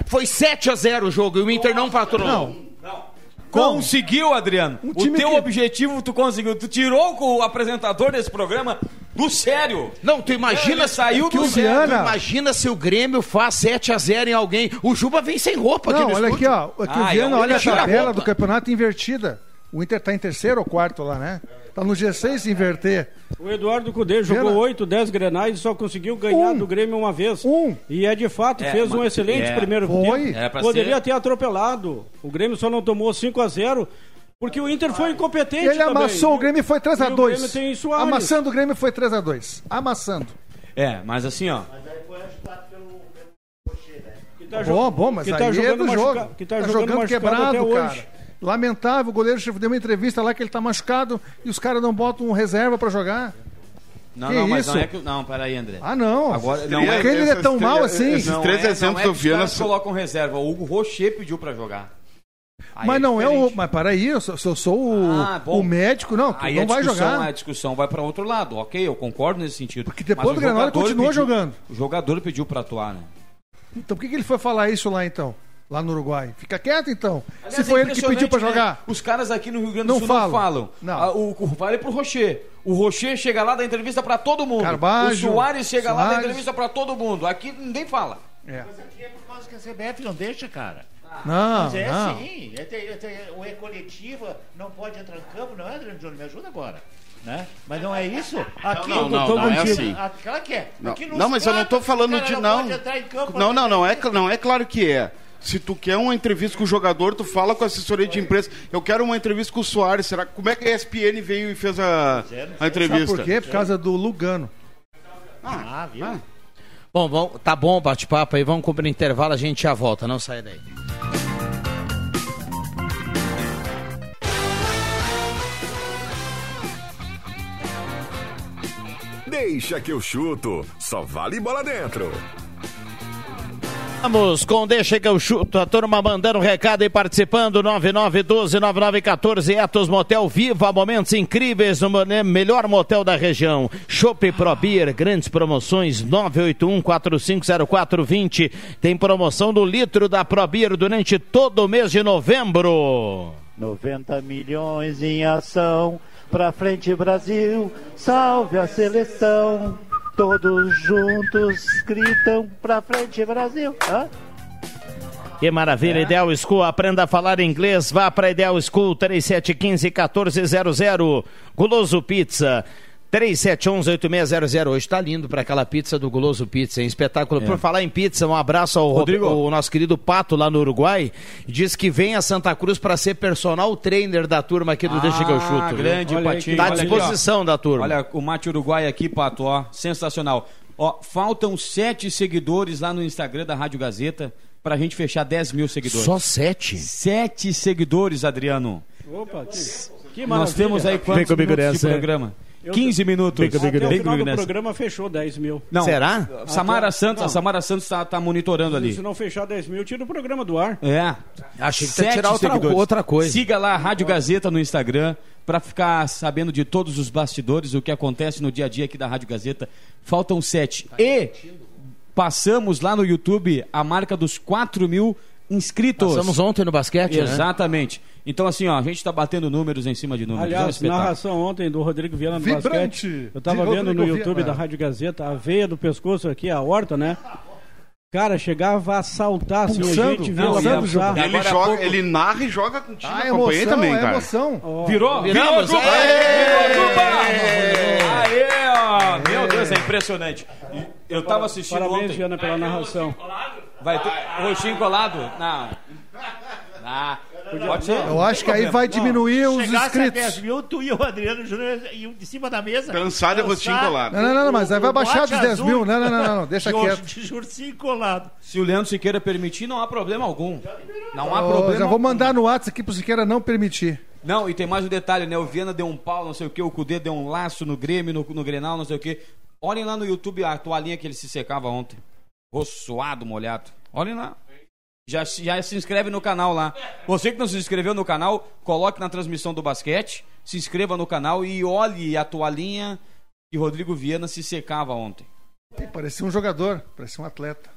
Foi 7 a 0 o jogo e o Inter não patrolou. Conseguiu, Adriano. o time teu que- objetivo tu conseguiu. Tu tirou o apresentador desse programa do sério. Não, tu imagina Ele saiu do o sério. Tu imagina se o Grêmio faz 7 a 0 em alguém. O Juba vem sem roupa aqui Não, no olha aqui, estúdio. ó. Aqui Ah, o Viana, eu- olha a tabela do campeonato invertida. O Inter tá em terceiro ou quarto lá, né? Tá no G6 se inverter. O Eduardo Cudê jogou. 8, 10 grenais e só conseguiu ganhar Um. do Grêmio uma vez. Um. E é de fato, É, fez um mas- excelente é, primeiro foi. tempo. Poderia ser. ter atropelado. O Grêmio só não tomou 5 a 0 porque o Inter foi incompetente Ele também. amassou o Grêmio e foi E o 3x2. Grêmio tem Soares. Amassando o Grêmio foi 3x2. Amassando. É, mas assim, ó. Que tá Bom, bom, mas que aí tá é jogando do machuca- jogo. que tá jogando machucado quebrado, até cara. hoje. Lamentável, o goleiro deu uma entrevista lá que ele tá machucado e os caras não botam um reserva pra jogar. Não, Que não, mas isso? não é que. Não, peraí, André. Ah, não. Agora, não Esses é, Aquele é tão mal três- assim. Esses não três é, exemplos não é do que os Viana. caras colocam reserva. O Hugo Rocher pediu pra jogar. Aí Mas não é o. diferente. Mas peraí, eu sou, se eu sou o, Ah, bom. o médico, não, tu Aí não a vai discussão, jogar. a discussão vai para outro lado, ok? Eu concordo nesse sentido. Porque depois Mas do ele continua pediu- jogando. O jogador pediu para atuar, né? Então por que, que ele foi falar isso lá então? Lá no Uruguai? Fica quieto então. Aliás, Se é foi ele que pediu pra impressionante, né? jogar. Os caras aqui no Rio Grande do Não Sul falam. não falam. Não. Ah, o, o vale pro Rocher. O Rocher chega lá dá entrevista para todo mundo. Carbajo, o Soares chega lá dá Soares. entrevista para todo mundo. Aqui ninguém fala. É. Mas aqui é por causa que a CBF não deixa, cara. Não, Mas é não. sim. É, é, o é coletiva, não pode entrar em campo, não é, Adriano Júnior? Me ajuda agora. Né? Mas não é isso? Aqui não, eu não, tô não é assim. Ah, é. Não, Aqui nos não, mas eu não tô campos, falando de não. pode entrar em campo, Não, não, não é, não é claro que é. Se tu quer uma entrevista com o jogador, tu fala com a assessoria de imprensa. Eu quero uma entrevista com o Soares. Será como é que a ESPN veio e fez a, a Sabe entrevista? por quê? Por causa do Lugano. Ah, viu? Bom, vamos, tá bom o bate-papo aí, vamos cumprir intervalo, a gente já volta, não sai daí. Deixa que eu chuto. Só vale bola dentro. Vamos com Deixa que eu chuto, a turma mandando recado e participando, 9912-9914, Etos Motel Viva, momentos incríveis no mo- melhor motel da região. Chopp Pro Beer, grandes promoções, 981-450420, tem promoção do litro da Pro Beer durante todo o mês de novembro. 90 milhões em ação, pra frente Brasil, salve a seleção. Todos juntos gritam pra frente Brasil. Hã? Que maravilha, Ideal School, aprenda a falar inglês, vá para Ideal School 3715-1400, Guloso Pizza. 3711-8600. Hoje tá lindo para aquela pizza do Guloso Pizza, hein? Espetáculo. Por falar em pizza, um abraço ao Rodrigo. Rodrigo, o nosso querido Pato lá no Uruguai. Diz que vem a Santa Cruz para ser personal trainer da turma aqui do Deixa que eu chuto. viu? grande Olha Patinho. Tá à olha aqui, disposição da turma. Olha, o Mate Uruguai aqui, Pato, ó, sensacional. Ó, faltam sete seguidores lá no Instagram da Rádio Gazeta pra gente fechar 10 mil seguidores. Só sete? Sete seguidores, Adriano. Opa, que, que Nós maravilha. temos aí quantos Vem comigo minutos de nessa, é. Programa? Eu- 15 minutos. Até o final do programa fechou 10 mil. Não, Será? Samara Até- Santos, a não. Samara Santos tá, tá monitorando ali. Se não fechar 10 mil, tira o programa do ar. É. Achei que Sete tirar outra, outra coisa. Siga lá a Rádio Gazeta no Instagram para ficar sabendo de todos os bastidores, o que acontece no dia a dia aqui da Rádio Gazeta. Faltam sete. E passamos lá no YouTube a marca dos 4 mil inscritos. Passamos ontem no basquete, né? Exatamente. Então, assim, ó, a gente tá batendo números em cima de números. é um Aliás, narração ontem do Rodrigo Viana no Vibrante, basquete. Eu tava de vendo no YouTube Viana. da Rádio Gazeta, a veia do pescoço aqui, a horta, né? Cara, chegava a saltar, assim, a Pulsando, gente pulsar. e Ele, há joga, pouco- ele narra e joga contigo. Ah, acompanhei emoção, também, é cara. emoção. Virou? Viramos. Virou, Juba! Aê! Virou, Juba! Aê, ó! Meu Deus, é impressionante. Eu tava assistindo Parabéns, ontem. Viana, pela narração. Vai ter roxinho colado? Não. Ah, pode ser? Eu acho que aí vai diminuir os Chegasse a 10 inscritos. mil, tu e o Adriano Júnior iam de cima da mesa. Dançar e rostinho colado. Não, não, não, não, mas aí vai baixar dos 10 azul mil. Não, não, não, não, não, deixa de quieto. De jurcinho colado. Se o Leandro Siqueira permitir, não há problema algum. Não há problema já vou mandar no WhatsApp aqui pro Siqueira não permitir. Não, e tem mais um detalhe, né? O Viana deu um pau, não sei o que, o Cudê deu um laço no Grêmio, no, no Grenal, não sei o que. Olhem lá no YouTube a toalhinha que ele se secava ontem. Rosto suado, molhado. Olhem lá. Já, já se inscreve no canal lá. Você que não se inscreveu no canal, coloque na transmissão do basquete, se inscreva no canal e olhe a toalhinha que Rodrigo Viana se secava ontem. Parecia um jogador, parecia um atleta.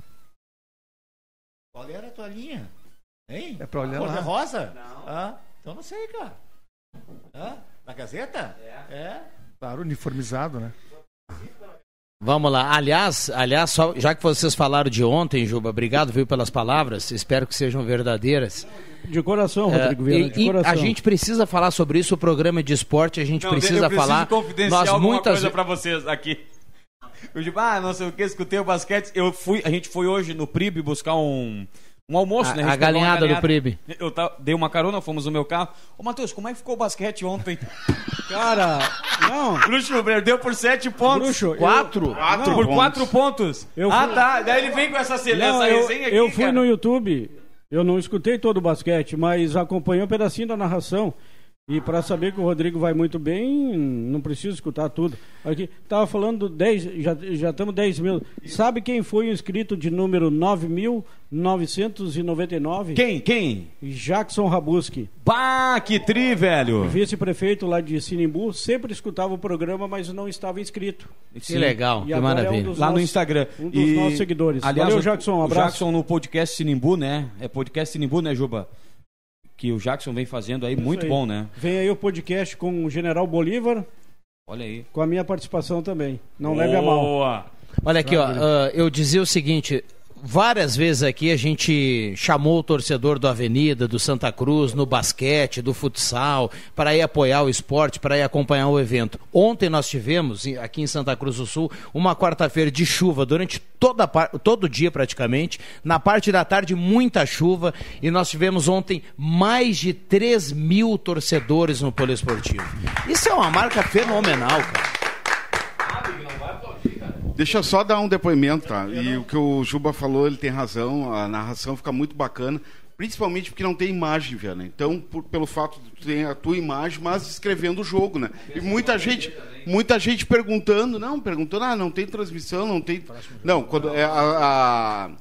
Qual era a tua linha? Hein? É pra olhar Cor de lá. rosa? Não. Ah, então não sei, cara. Ah, na Gazeta? É. Claro, uniformizado, né? Vamos lá. Aliás, aliás, só, já que vocês falaram de ontem, Juba, obrigado, viu, pelas palavras. Espero que sejam verdadeiras. De coração, É, Rodrigo Viana, e- de e coração. a gente precisa falar sobre isso. O programa é de esporte, a gente precisa falar. Nós muitas ve- pra vocês aqui. Eu digo, ah, não sei o que, escutei o basquete. Eu fui, a gente foi hoje no PRIB buscar um, um almoço, A- né? a uma galinhada do PRIB. Eu ta- dei uma carona, fomos no meu carro. Ô, Matheus, como é que ficou o basquete ontem? Cara, não. Bruxo perdeu por sete pontos. Bruxo, eu- Quatro? Quatro por pontos. quatro pontos. Eu ah, fui- tá. Daí ele vem com essa, essa Não, eu, resenha aqui. eu fui cara. no YouTube, eu não escutei todo o basquete, mas acompanhei um pedacinho da narração. E para saber que o Rodrigo vai muito bem, não preciso escutar tudo. Aqui, tava falando 10, já já estamos 10 mil. Sabe quem foi o inscrito de número 9.999? Quem? Quem? Jackson Rabuski, Bah, que tri, velho. vice-prefeito lá de Sinimbu, sempre escutava o programa, mas não estava inscrito. Que legal, E que agora é um maravilha. Lá no nossos- Instagram. Um dos nossos seguidores. Aliás, Valeu, o- Jackson, um o abraço. Jackson no podcast Sinimbu, né? É podcast Sinimbu, né, Juba? Que o Jackson vem fazendo aí, muito aí. bom, né? Vem aí o podcast com o General Bolívar, Olha aí. com a minha participação também. Não leve a mal. Boa. Olha aqui, ó, ah, eu dizia o seguinte. Várias vezes aqui a gente chamou o torcedor do Avenida, do Santa Cruz, no basquete, do futsal, para ir apoiar o esporte, para ir acompanhar o evento. Ontem nós tivemos, em- aqui em Santa Cruz do Sul, uma quarta-feira de chuva durante toda todo dia praticamente. Na parte da tarde, muita chuva. E nós tivemos ontem mais de 3 mil torcedores no Poliesportivo. Isso é uma marca fenomenal, cara. Deixa eu só dar um depoimento, tá? E o que o Juba falou, ele tem razão, a narração fica muito bacana, principalmente porque não tem imagem, Viana. Então, por- pelo fato de ter a tua imagem, mas escrevendo o jogo, né? E muita gente, muita gente perguntando, não, perguntando, ah, não tem transmissão, não tem. Não, quando é a- a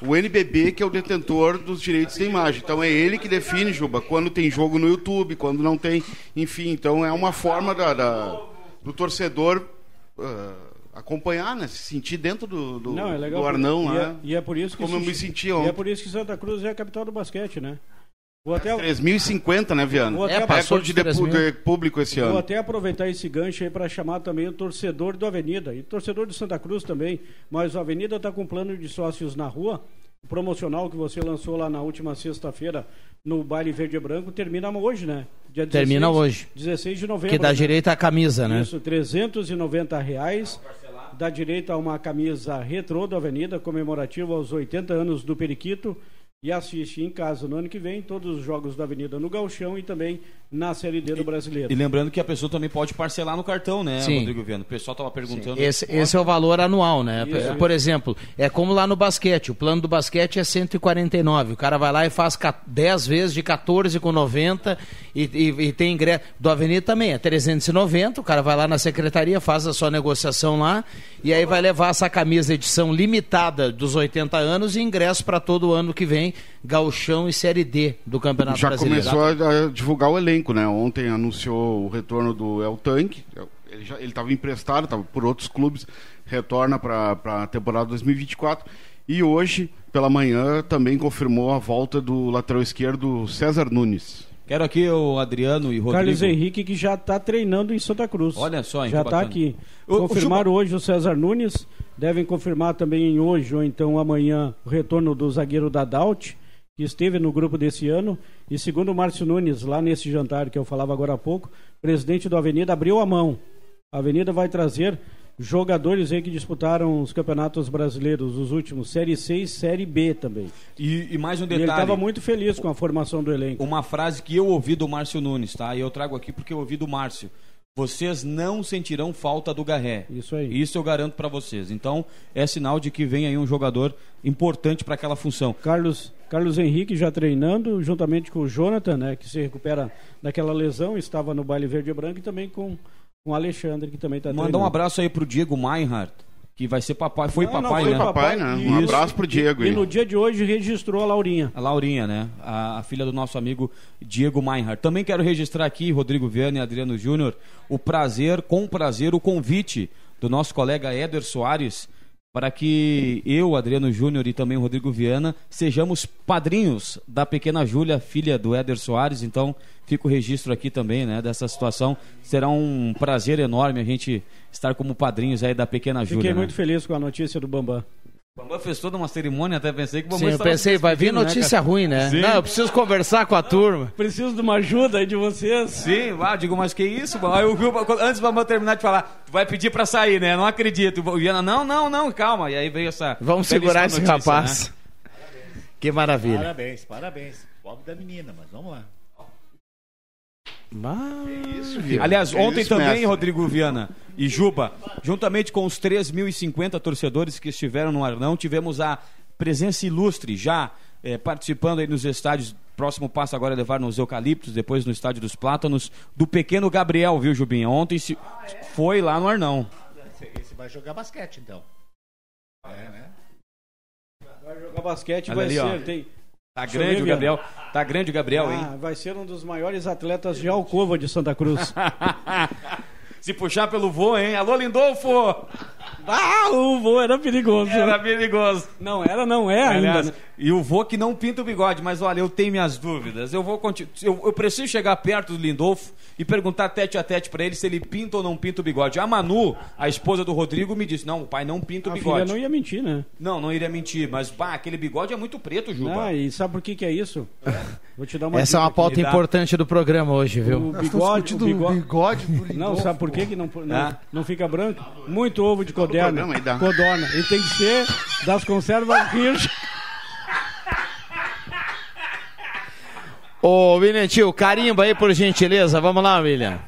o NBB que é o detentor dos direitos da imagem. Então é ele que define, Juba, quando tem jogo no YouTube, quando não tem. Enfim, então é uma forma da, da- do torcedor ah, acompanhar, né? Se sentir dentro do, do, Não, é legal. do Arnão e, lá. é, e é por isso que Como eu se- me senti E é ontem. por isso que Santa Cruz é a capital do basquete, né? Vou até, 3.050, né, Viana? Vou até- É, passou de de, 3 pu- mil. de público esse vou ano. até aproveitar esse gancho aí para chamar também o torcedor do Avenida e torcedor de Santa Cruz também. Mas o Avenida está com plano de sócios na rua. O promocional que você lançou lá na última sexta-feira no Baile Verde e Branco termina hoje, né? Dia Termina hoje. 16 de novembro. Que dá né? direito à camisa, né? Isso, 390 reais. Dá direito a uma camisa retrô da Avenida, comemorativa aos 80 anos do Periquito. E assiste em casa no ano que vem todos os jogos da Avenida no Galchão e também na Série D do Brasileiro. E lembrando que a pessoa também pode parcelar no cartão, né, Sim. Rodrigo Viana? O pessoal tava perguntando. Esse, esse é o valor anual, né? Isso. Por exemplo, é como lá no basquete. O plano do basquete é 149. O cara vai lá e faz ca- 10 vezes de 14,90 e, e, e tem ingresso. Do Avenida também é 390. O cara vai lá na secretaria, faz a sua negociação lá e aí vai levar essa camisa edição limitada dos 80 anos e ingresso para todo ano que vem, Gauchão e Série D do Campeonato Já Brasileiro. começou a, a divulgar o elenco, né? Ontem anunciou o retorno do El Tanque. Já ele estava emprestado, estava por outros clubes, retorna para a temporada 2024. E hoje, pela manhã, também confirmou a volta do lateral esquerdo César Nunes. Quero aqui o Adriano e Rodrigo. Carlos Henrique que já está treinando em Santa Cruz. Olha só, hein, já está aqui. Confirmaram hoje o César Nunes, devem confirmar também hoje ou então amanhã o retorno do zagueiro da Daut, que esteve no grupo desse ano. E segundo o Márcio Nunes, lá nesse jantar que eu falava agora há pouco, o presidente do Avenida abriu a mão. A Avenida vai trazer jogadores aí que disputaram os campeonatos brasileiros, os últimos, Série C e Série B também. E, e mais um E ele detalhe. estava muito feliz com a formação do elenco. Uma frase que eu ouvi do Márcio Nunes, tá? E eu trago aqui porque eu ouvi do Márcio. vocês não sentirão falta do Garré. Isso aí. Isso eu garanto para vocês. Então, é sinal de que vem aí um jogador importante para aquela função. Carlos, Carlos Henrique já treinando, juntamente com o Jonathan, né, que se recupera daquela lesão, estava no baile verde e branco, e também com, com o Alexandre, que também está treinando. Mandar um abraço aí pro Diego Meinhardt, que vai ser papai. Foi Não, não, papai, foi né? papai, né? Um Isso. abraço pro Diego E aí. no dia de hoje registrou a Laurinha. A Laurinha, né? A, a filha do nosso amigo Diego Meinhardt. Também quero registrar aqui, Rodrigo Viana e Adriano Júnior, o prazer, com prazer, o convite do nosso colega Éder Soares para que eu, Adriano Júnior e também o Rodrigo Viana sejamos padrinhos da pequena Júlia, filha do Éder Soares. Então, fica o registro aqui também, né, dessa situação. Será um prazer enorme a gente estar como padrinhos aí da pequena Júlia. Fiquei né? muito feliz com a notícia do Bambam. O Bambam fez toda uma cerimônia, até pensei que o Bambam Sim, eu pensei, se vai vir né, notícia cara? ruim, né? Sim. Não, eu preciso conversar com a turma. Preciso de uma ajuda aí de vocês. Sim, ah, digo, mas que isso? Aí eu vi, o- antes do Bambam terminar de falar, tu vai pedir pra sair, né? Não acredito. O Viana, não, não, não, calma. E aí veio essa. Vamos segurar esse notícia, rapaz. né? Que maravilha. Parabéns, parabéns. Pobre da menina, mas vamos lá. Isso, Viana. Aliás, É ontem isso, também, mestre. Rodrigo Viana e Juba, juntamente com os 3.050 torcedores que estiveram no Arnão, tivemos a presença ilustre já eh, participando aí nos estádios. Próximo passo agora é levar nos Eucaliptos, depois no Estádio dos Plátanos, do pequeno Gabriel, viu, Jubinha? Ontem se foi lá no Arnão. Esse, vai jogar basquete, então. É, né? Vai jogar basquete, Olha vai ali, ser. ó. Tem, Tá Deixa grande o. Gabriel. Tá grande o Gabriel, hein? ah, vai ser um dos maiores atletas de Alcova de Santa Cruz. Se puxar pelo voo, hein? Alô, Lindolfo! ah, o voo era perigoso. Era perigoso. Não era, não é ainda. Aliás, né? e o vô que não pinta o bigode, mas olha, eu tenho minhas dúvidas. Eu vou continuar. Eu, eu preciso chegar perto do Lindolfo e perguntar tete a tete pra ele se ele pinta ou não pinta o bigode. A Manu, a esposa do Rodrigo, me disse: não, o pai não pinta o A bigode. filha não ia mentir, né? Não, não iria mentir, mas bah, aquele bigode é muito preto, Juba. Ah, e sabe por que, que é isso? Vou te dar uma Essa é uma pauta importante do programa hoje, viu? O bigode, o discutindo o bigode. bigode do Não, Lindolfo. sabe por que, que não, não, Ah. não fica branco? Muito ovo de dá. Codorna. E tem que ser das conservas Hirsch. Ô, William Tio, carimba aí por gentileza. Vamos lá, William.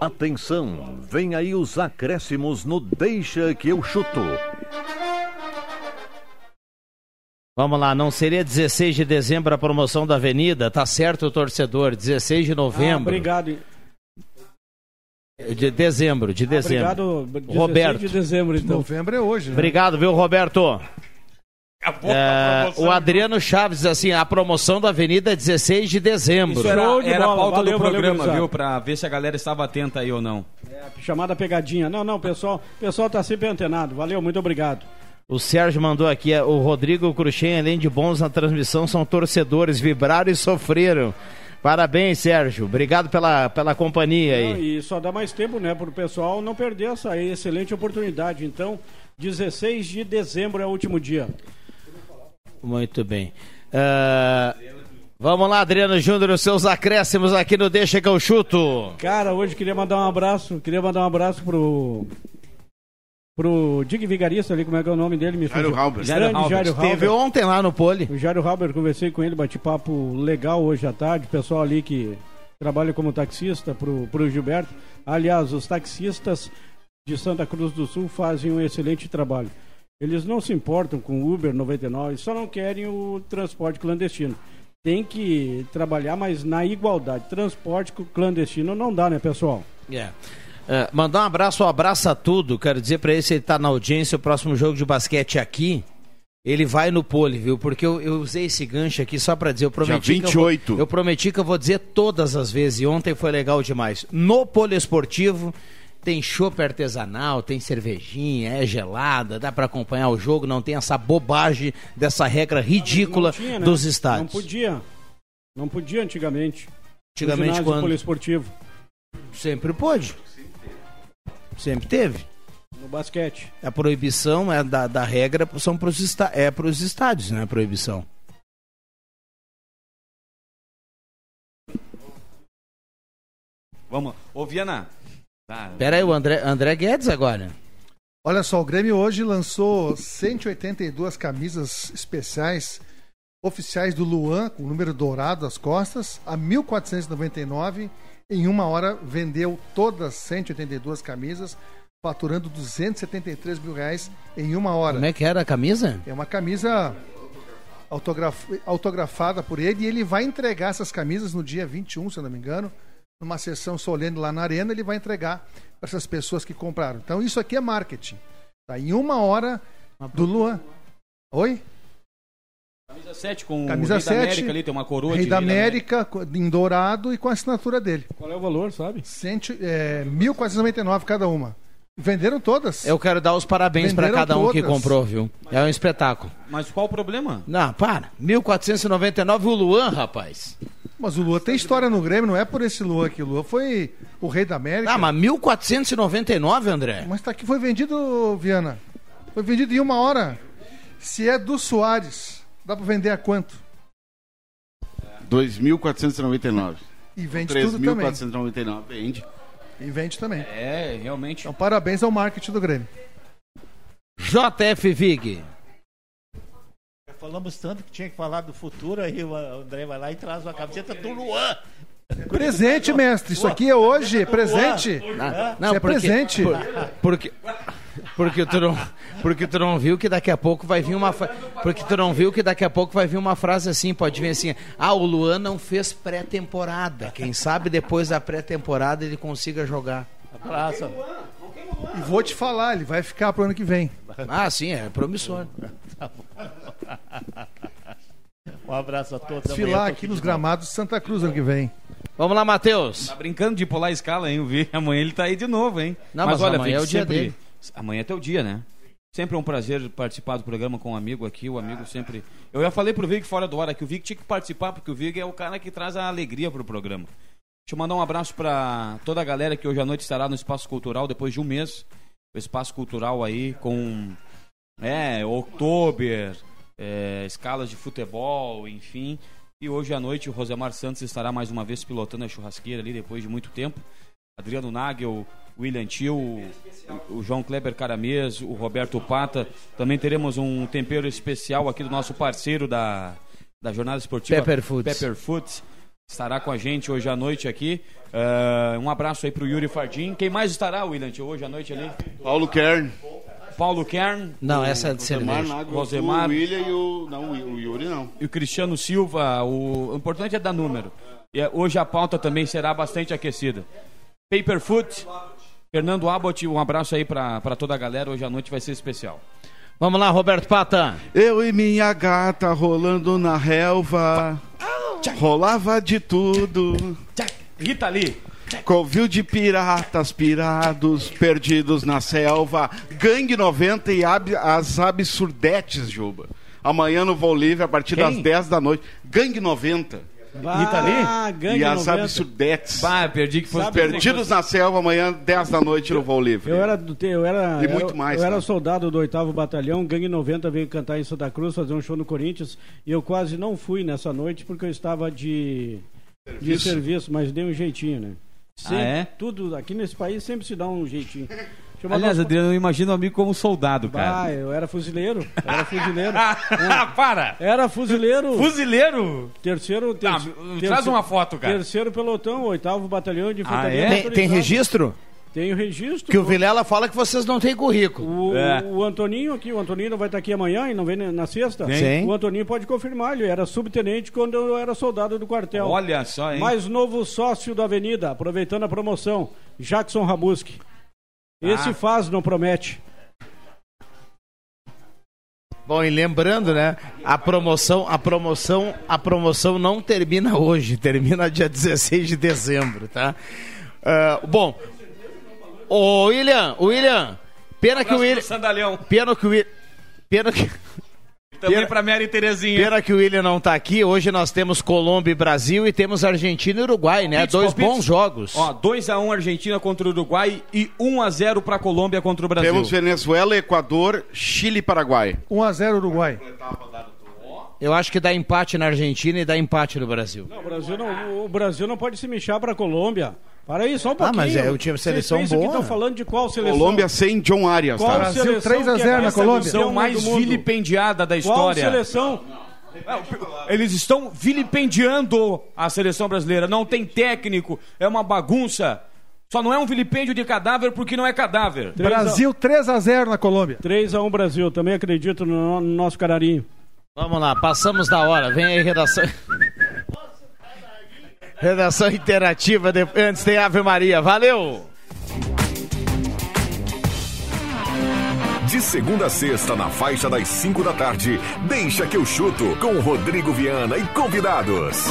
Atenção, vem aí os acréscimos no Deixa que eu chuto. Vamos lá, não seria 16 de dezembro a promoção da Avenida? Tá certo, torcedor. 16 de Ah, novembro. obrigado. De dezembro, de dezembro. Obrigado. 16 Roberto. de dezembro, então. Novembro é hoje, né? Obrigado, viu, Roberto? Acabou É, promoção. o Adriano Chaves, assim, a promoção da Avenida é 16 de dezembro. Isso era, de era a pauta Valeu, do valeu, programa, gurizada. viu? Pra ver se a galera estava atenta aí ou não. Chamada pegadinha. Não, não, pessoal. O pessoal tá sempre antenado. Valeu, muito obrigado. O Sérgio mandou aqui, é, o Rodrigo Cruxem, além de bons na transmissão, são torcedores, vibraram e sofreram. Parabéns, Sérgio. Obrigado pela, pela companhia Não, aí. e só dá mais tempo, né, para o pessoal não perder essa excelente oportunidade. Então, 16 de dezembro é o último dia. Muito bem. Ah, vamos lá, Adriano Júnior, os seus acréscimos aqui no Deixa que eu chuto. Cara, hoje queria mandar um abraço, queria mandar um abraço pro pro Dick Vigarista ali, como é que é o nome dele? Me Jairo. Halber. Jairo Grande Halber. Jairo Teve Halber. ontem lá no Pole. O Jairo Halber, conversei com ele, bati papo legal hoje à tarde. O pessoal ali que trabalha como taxista pro, pro Gilberto. Aliás, os taxistas de Santa Cruz do Sul fazem um excelente trabalho. Eles não se importam com o Uber 99, só não querem o transporte clandestino. Tem que trabalhar, mas na igualdade. Transporte clandestino não dá, né, pessoal? É. É, mandar um abraço, um abraço a tudo. Quero dizer pra ele se ele tá na audiência, o próximo jogo de basquete aqui, ele vai no pole, viu? Porque eu, eu usei esse gancho aqui só pra dizer, eu prometi Dia que eu vou- 28. eu prometi que eu vou dizer todas as vezes, e ontem foi legal demais. No poliesportivo tem chopp artesanal, tem cervejinha, é gelada, dá pra acompanhar o jogo, não tem essa bobagem dessa regra ridícula Não tinha, né? dos estádios. Não podia. Não podia antigamente. Antigamente quando poliesportivo, sempre pôde. Sempre teve. no basquete. A proibição é da, da regra são pros esta, é para os estádios, né? A proibição. Vamos. Ô, Viana. Tá. Pera aí, o André, André Guedes agora. Olha só, o Grêmio hoje lançou 182 camisas especiais oficiais do Luan, com o número dourado às costas, a 1.499 em uma hora vendeu todas 182 camisas, faturando 273 mil reais em uma hora. Como é que era a camisa? É uma camisa autograf- autografada por ele e ele vai entregar essas camisas no dia 21, se eu não me engano, numa sessão solene lá na arena, ele vai entregar para essas pessoas que compraram. Então isso aqui é marketing. Tá? Em uma hora do Luan. Oi? Camisa 7 com Camisa o Rei 7, da América ali, tem uma coroa Rei de da Rei América, co- em dourado e com a assinatura dele. Qual é o valor, sabe? Cento, é, 1.499 cada uma. Venderam todas. Eu quero dar os parabéns para cada um que comprou, viu? É um espetáculo. Mas qual o problema? Não, para. 1499 o Luan, rapaz. Mas o Lua tem história no Grêmio, não é por esse Lua aqui. O Lua foi o rei da América. Ah, mas 1499, André? Mas tá aqui, foi vendido, Viana. Foi vendido em uma hora. Se é do Soares, dá pra vender a quanto? 2.499. E vende tudo também. 3.499 vende. E vende também. É, realmente. Então, parabéns ao marketing do Grêmio. JF Vig. Já falamos tanto que tinha que falar do futuro, aí o André vai lá e traz uma camiseta do Luan. Presente, mestre. Isso aqui é hoje, presente. Não, Isso é presente. por- porque, porque, tu não, porque tu não viu que daqui a pouco vai vir uma porque tu não viu que daqui a pouco vai vir uma frase assim, pode vir assim: "Ah, o Luan não fez pré-temporada. Quem sabe depois da pré-temporada ele consiga jogar". Abraço. E vou te falar, ele vai ficar pro ano que vem. Ah, sim, é promissor. Um abraço a todos. Desfilar Amanhã tô aqui nos gramados de Santa Cruz ano que vem. Vamos lá, Matheus. Tá brincando de pular a escala, hein? Eu vi. Amanhã ele tá aí de novo, hein? Não, mas amanhã Vic, é o dia sempre... dele. Amanhã é teu dia, né? Sempre é um prazer participar do programa com um amigo aqui. O amigo sempre. Eu já falei pro Vig fora do hora que o Vig tinha que participar, porque o Vig é o cara que traz a alegria pro programa. Deixa eu mandar um abraço pra toda a galera que hoje à noite estará no Espaço Cultural, depois de um mês. O Espaço Cultural aí com. É, Oktober, é, escalas de futebol, enfim. E hoje à noite o Rosemar Santos estará mais uma vez pilotando a churrasqueira ali depois de muito tempo. Adriano Nagel, William Tio, o, o João Kleber Caramês, o Roberto Pata. Também teremos um tempero especial aqui do nosso parceiro da, da jornada esportiva Pepper Foods. Pepper Foods. Estará com a gente hoje à noite aqui. Ah, um abraço aí pro Yuri Fardim. Quem mais estará, William Tio, hoje à noite ali? Paulo Kern. Paulo Kern. Não, essa é de Rosemar. Nago, Rosemar. o William e o. Não, o Yuri não. e o Cristiano Silva. O, o importante é dar número. E hoje a pauta também será bastante aquecida. Paperfoot, Fernando Abbott, um abraço aí pra, pra toda a galera. Hoje à noite vai ser especial. Vamos lá, Roberto Pata. Eu e minha gata rolando na relva. Rolava de tudo. Rita Lee. Covil de piratas pirados, perdidos na selva. Gangue 90 e ab- as absurdetes, Juba. Amanhã no Voo Livre, a partir Quem? das 10 da noite. Gangue 90 Rita Lee? Ah, gangue e as 90. absurdetes. Bah, perdi que fosse Perdidos na selva, amanhã, 10 da noite no Voo Livre. Eu era, eu era, E muito eu, mais, eu era tá? soldado do 8 Batalhão, Gangue 90 veio cantar em Santa Cruz, fazer um show no Corinthians, e eu quase não fui nessa noite porque eu estava de serviço, de serviço mas dei um jeitinho, né? Sempre, é? Tudo, aqui nesse país sempre se dá um jeitinho. Deixa Aliás, Adriano, eu imagino o amigo como soldado, cara. eu era fuzileiro, era fuzileiro. Para! Era fuzileiro. Fuzileiro? Terceiro, ter, Tá, traz uma foto, cara. Terceiro pelotão, oitavo batalhão de infantaria. é? Tem, tem registro? Tem o registro. Que o. Vilela fala que vocês não têm currículo. O, É. o Antoninho aqui, o Antoninho não vai estar aqui amanhã e não vem na sexta? Sim. O Antoninho pode confirmar, ele era subtenente quando eu era soldado do quartel. Olha só, hein? Mais novo sócio da Avenida, aproveitando a promoção, Jackson Rabuski. Esse Ah. faz, não promete. Bom, e lembrando, né? A promoção, a promoção, a promoção não termina hoje, termina dia 16 de dezembro, tá? Ah, bom, o William, William, pena que o William, pena que o William, pena que Também pra Mary Terezinha. Pena que o William não tá aqui. Hoje nós temos Colômbia e Brasil e temos Argentina e Uruguai, né? Palpites, Dois palpites. bons jogos. Ó, 2x1 Argentina contra o Uruguai e 1x0 pra Colômbia contra o Brasil. Temos Venezuela, Equador, Chile e Paraguai. 1x0 Uruguai. Eu acho que dá empate na Argentina e dá empate no Brasil. Não, o, Brasil não, o Brasil não pode se mexer para a Colômbia. Para aí, só um Ah, pouquinho. mas é, o time- seleção Vocês boa. estão falando de qual seleção? Colômbia sem John Arias, Qual tá? Brasil seleção 3 a que é 0 na Colômbia. seleção Seleção mais vilipendiada da Qual história. seleção? Eles estão vilipendiando a seleção brasileira. Não tem técnico, é uma bagunça. Só não é um vilipêndio de cadáver porque não é cadáver. Brasil 3 a 0 na Colômbia. 3 a 1 Brasil. Também acredito no, no nosso cararinho. Vamos lá, passamos da hora. Vem aí, redação. Redação interativa. Antes tem Ave Maria. Valeu! De segunda a sexta, na faixa das 5 da tarde, deixa que eu chuto com Rodrigo Viana e convidados.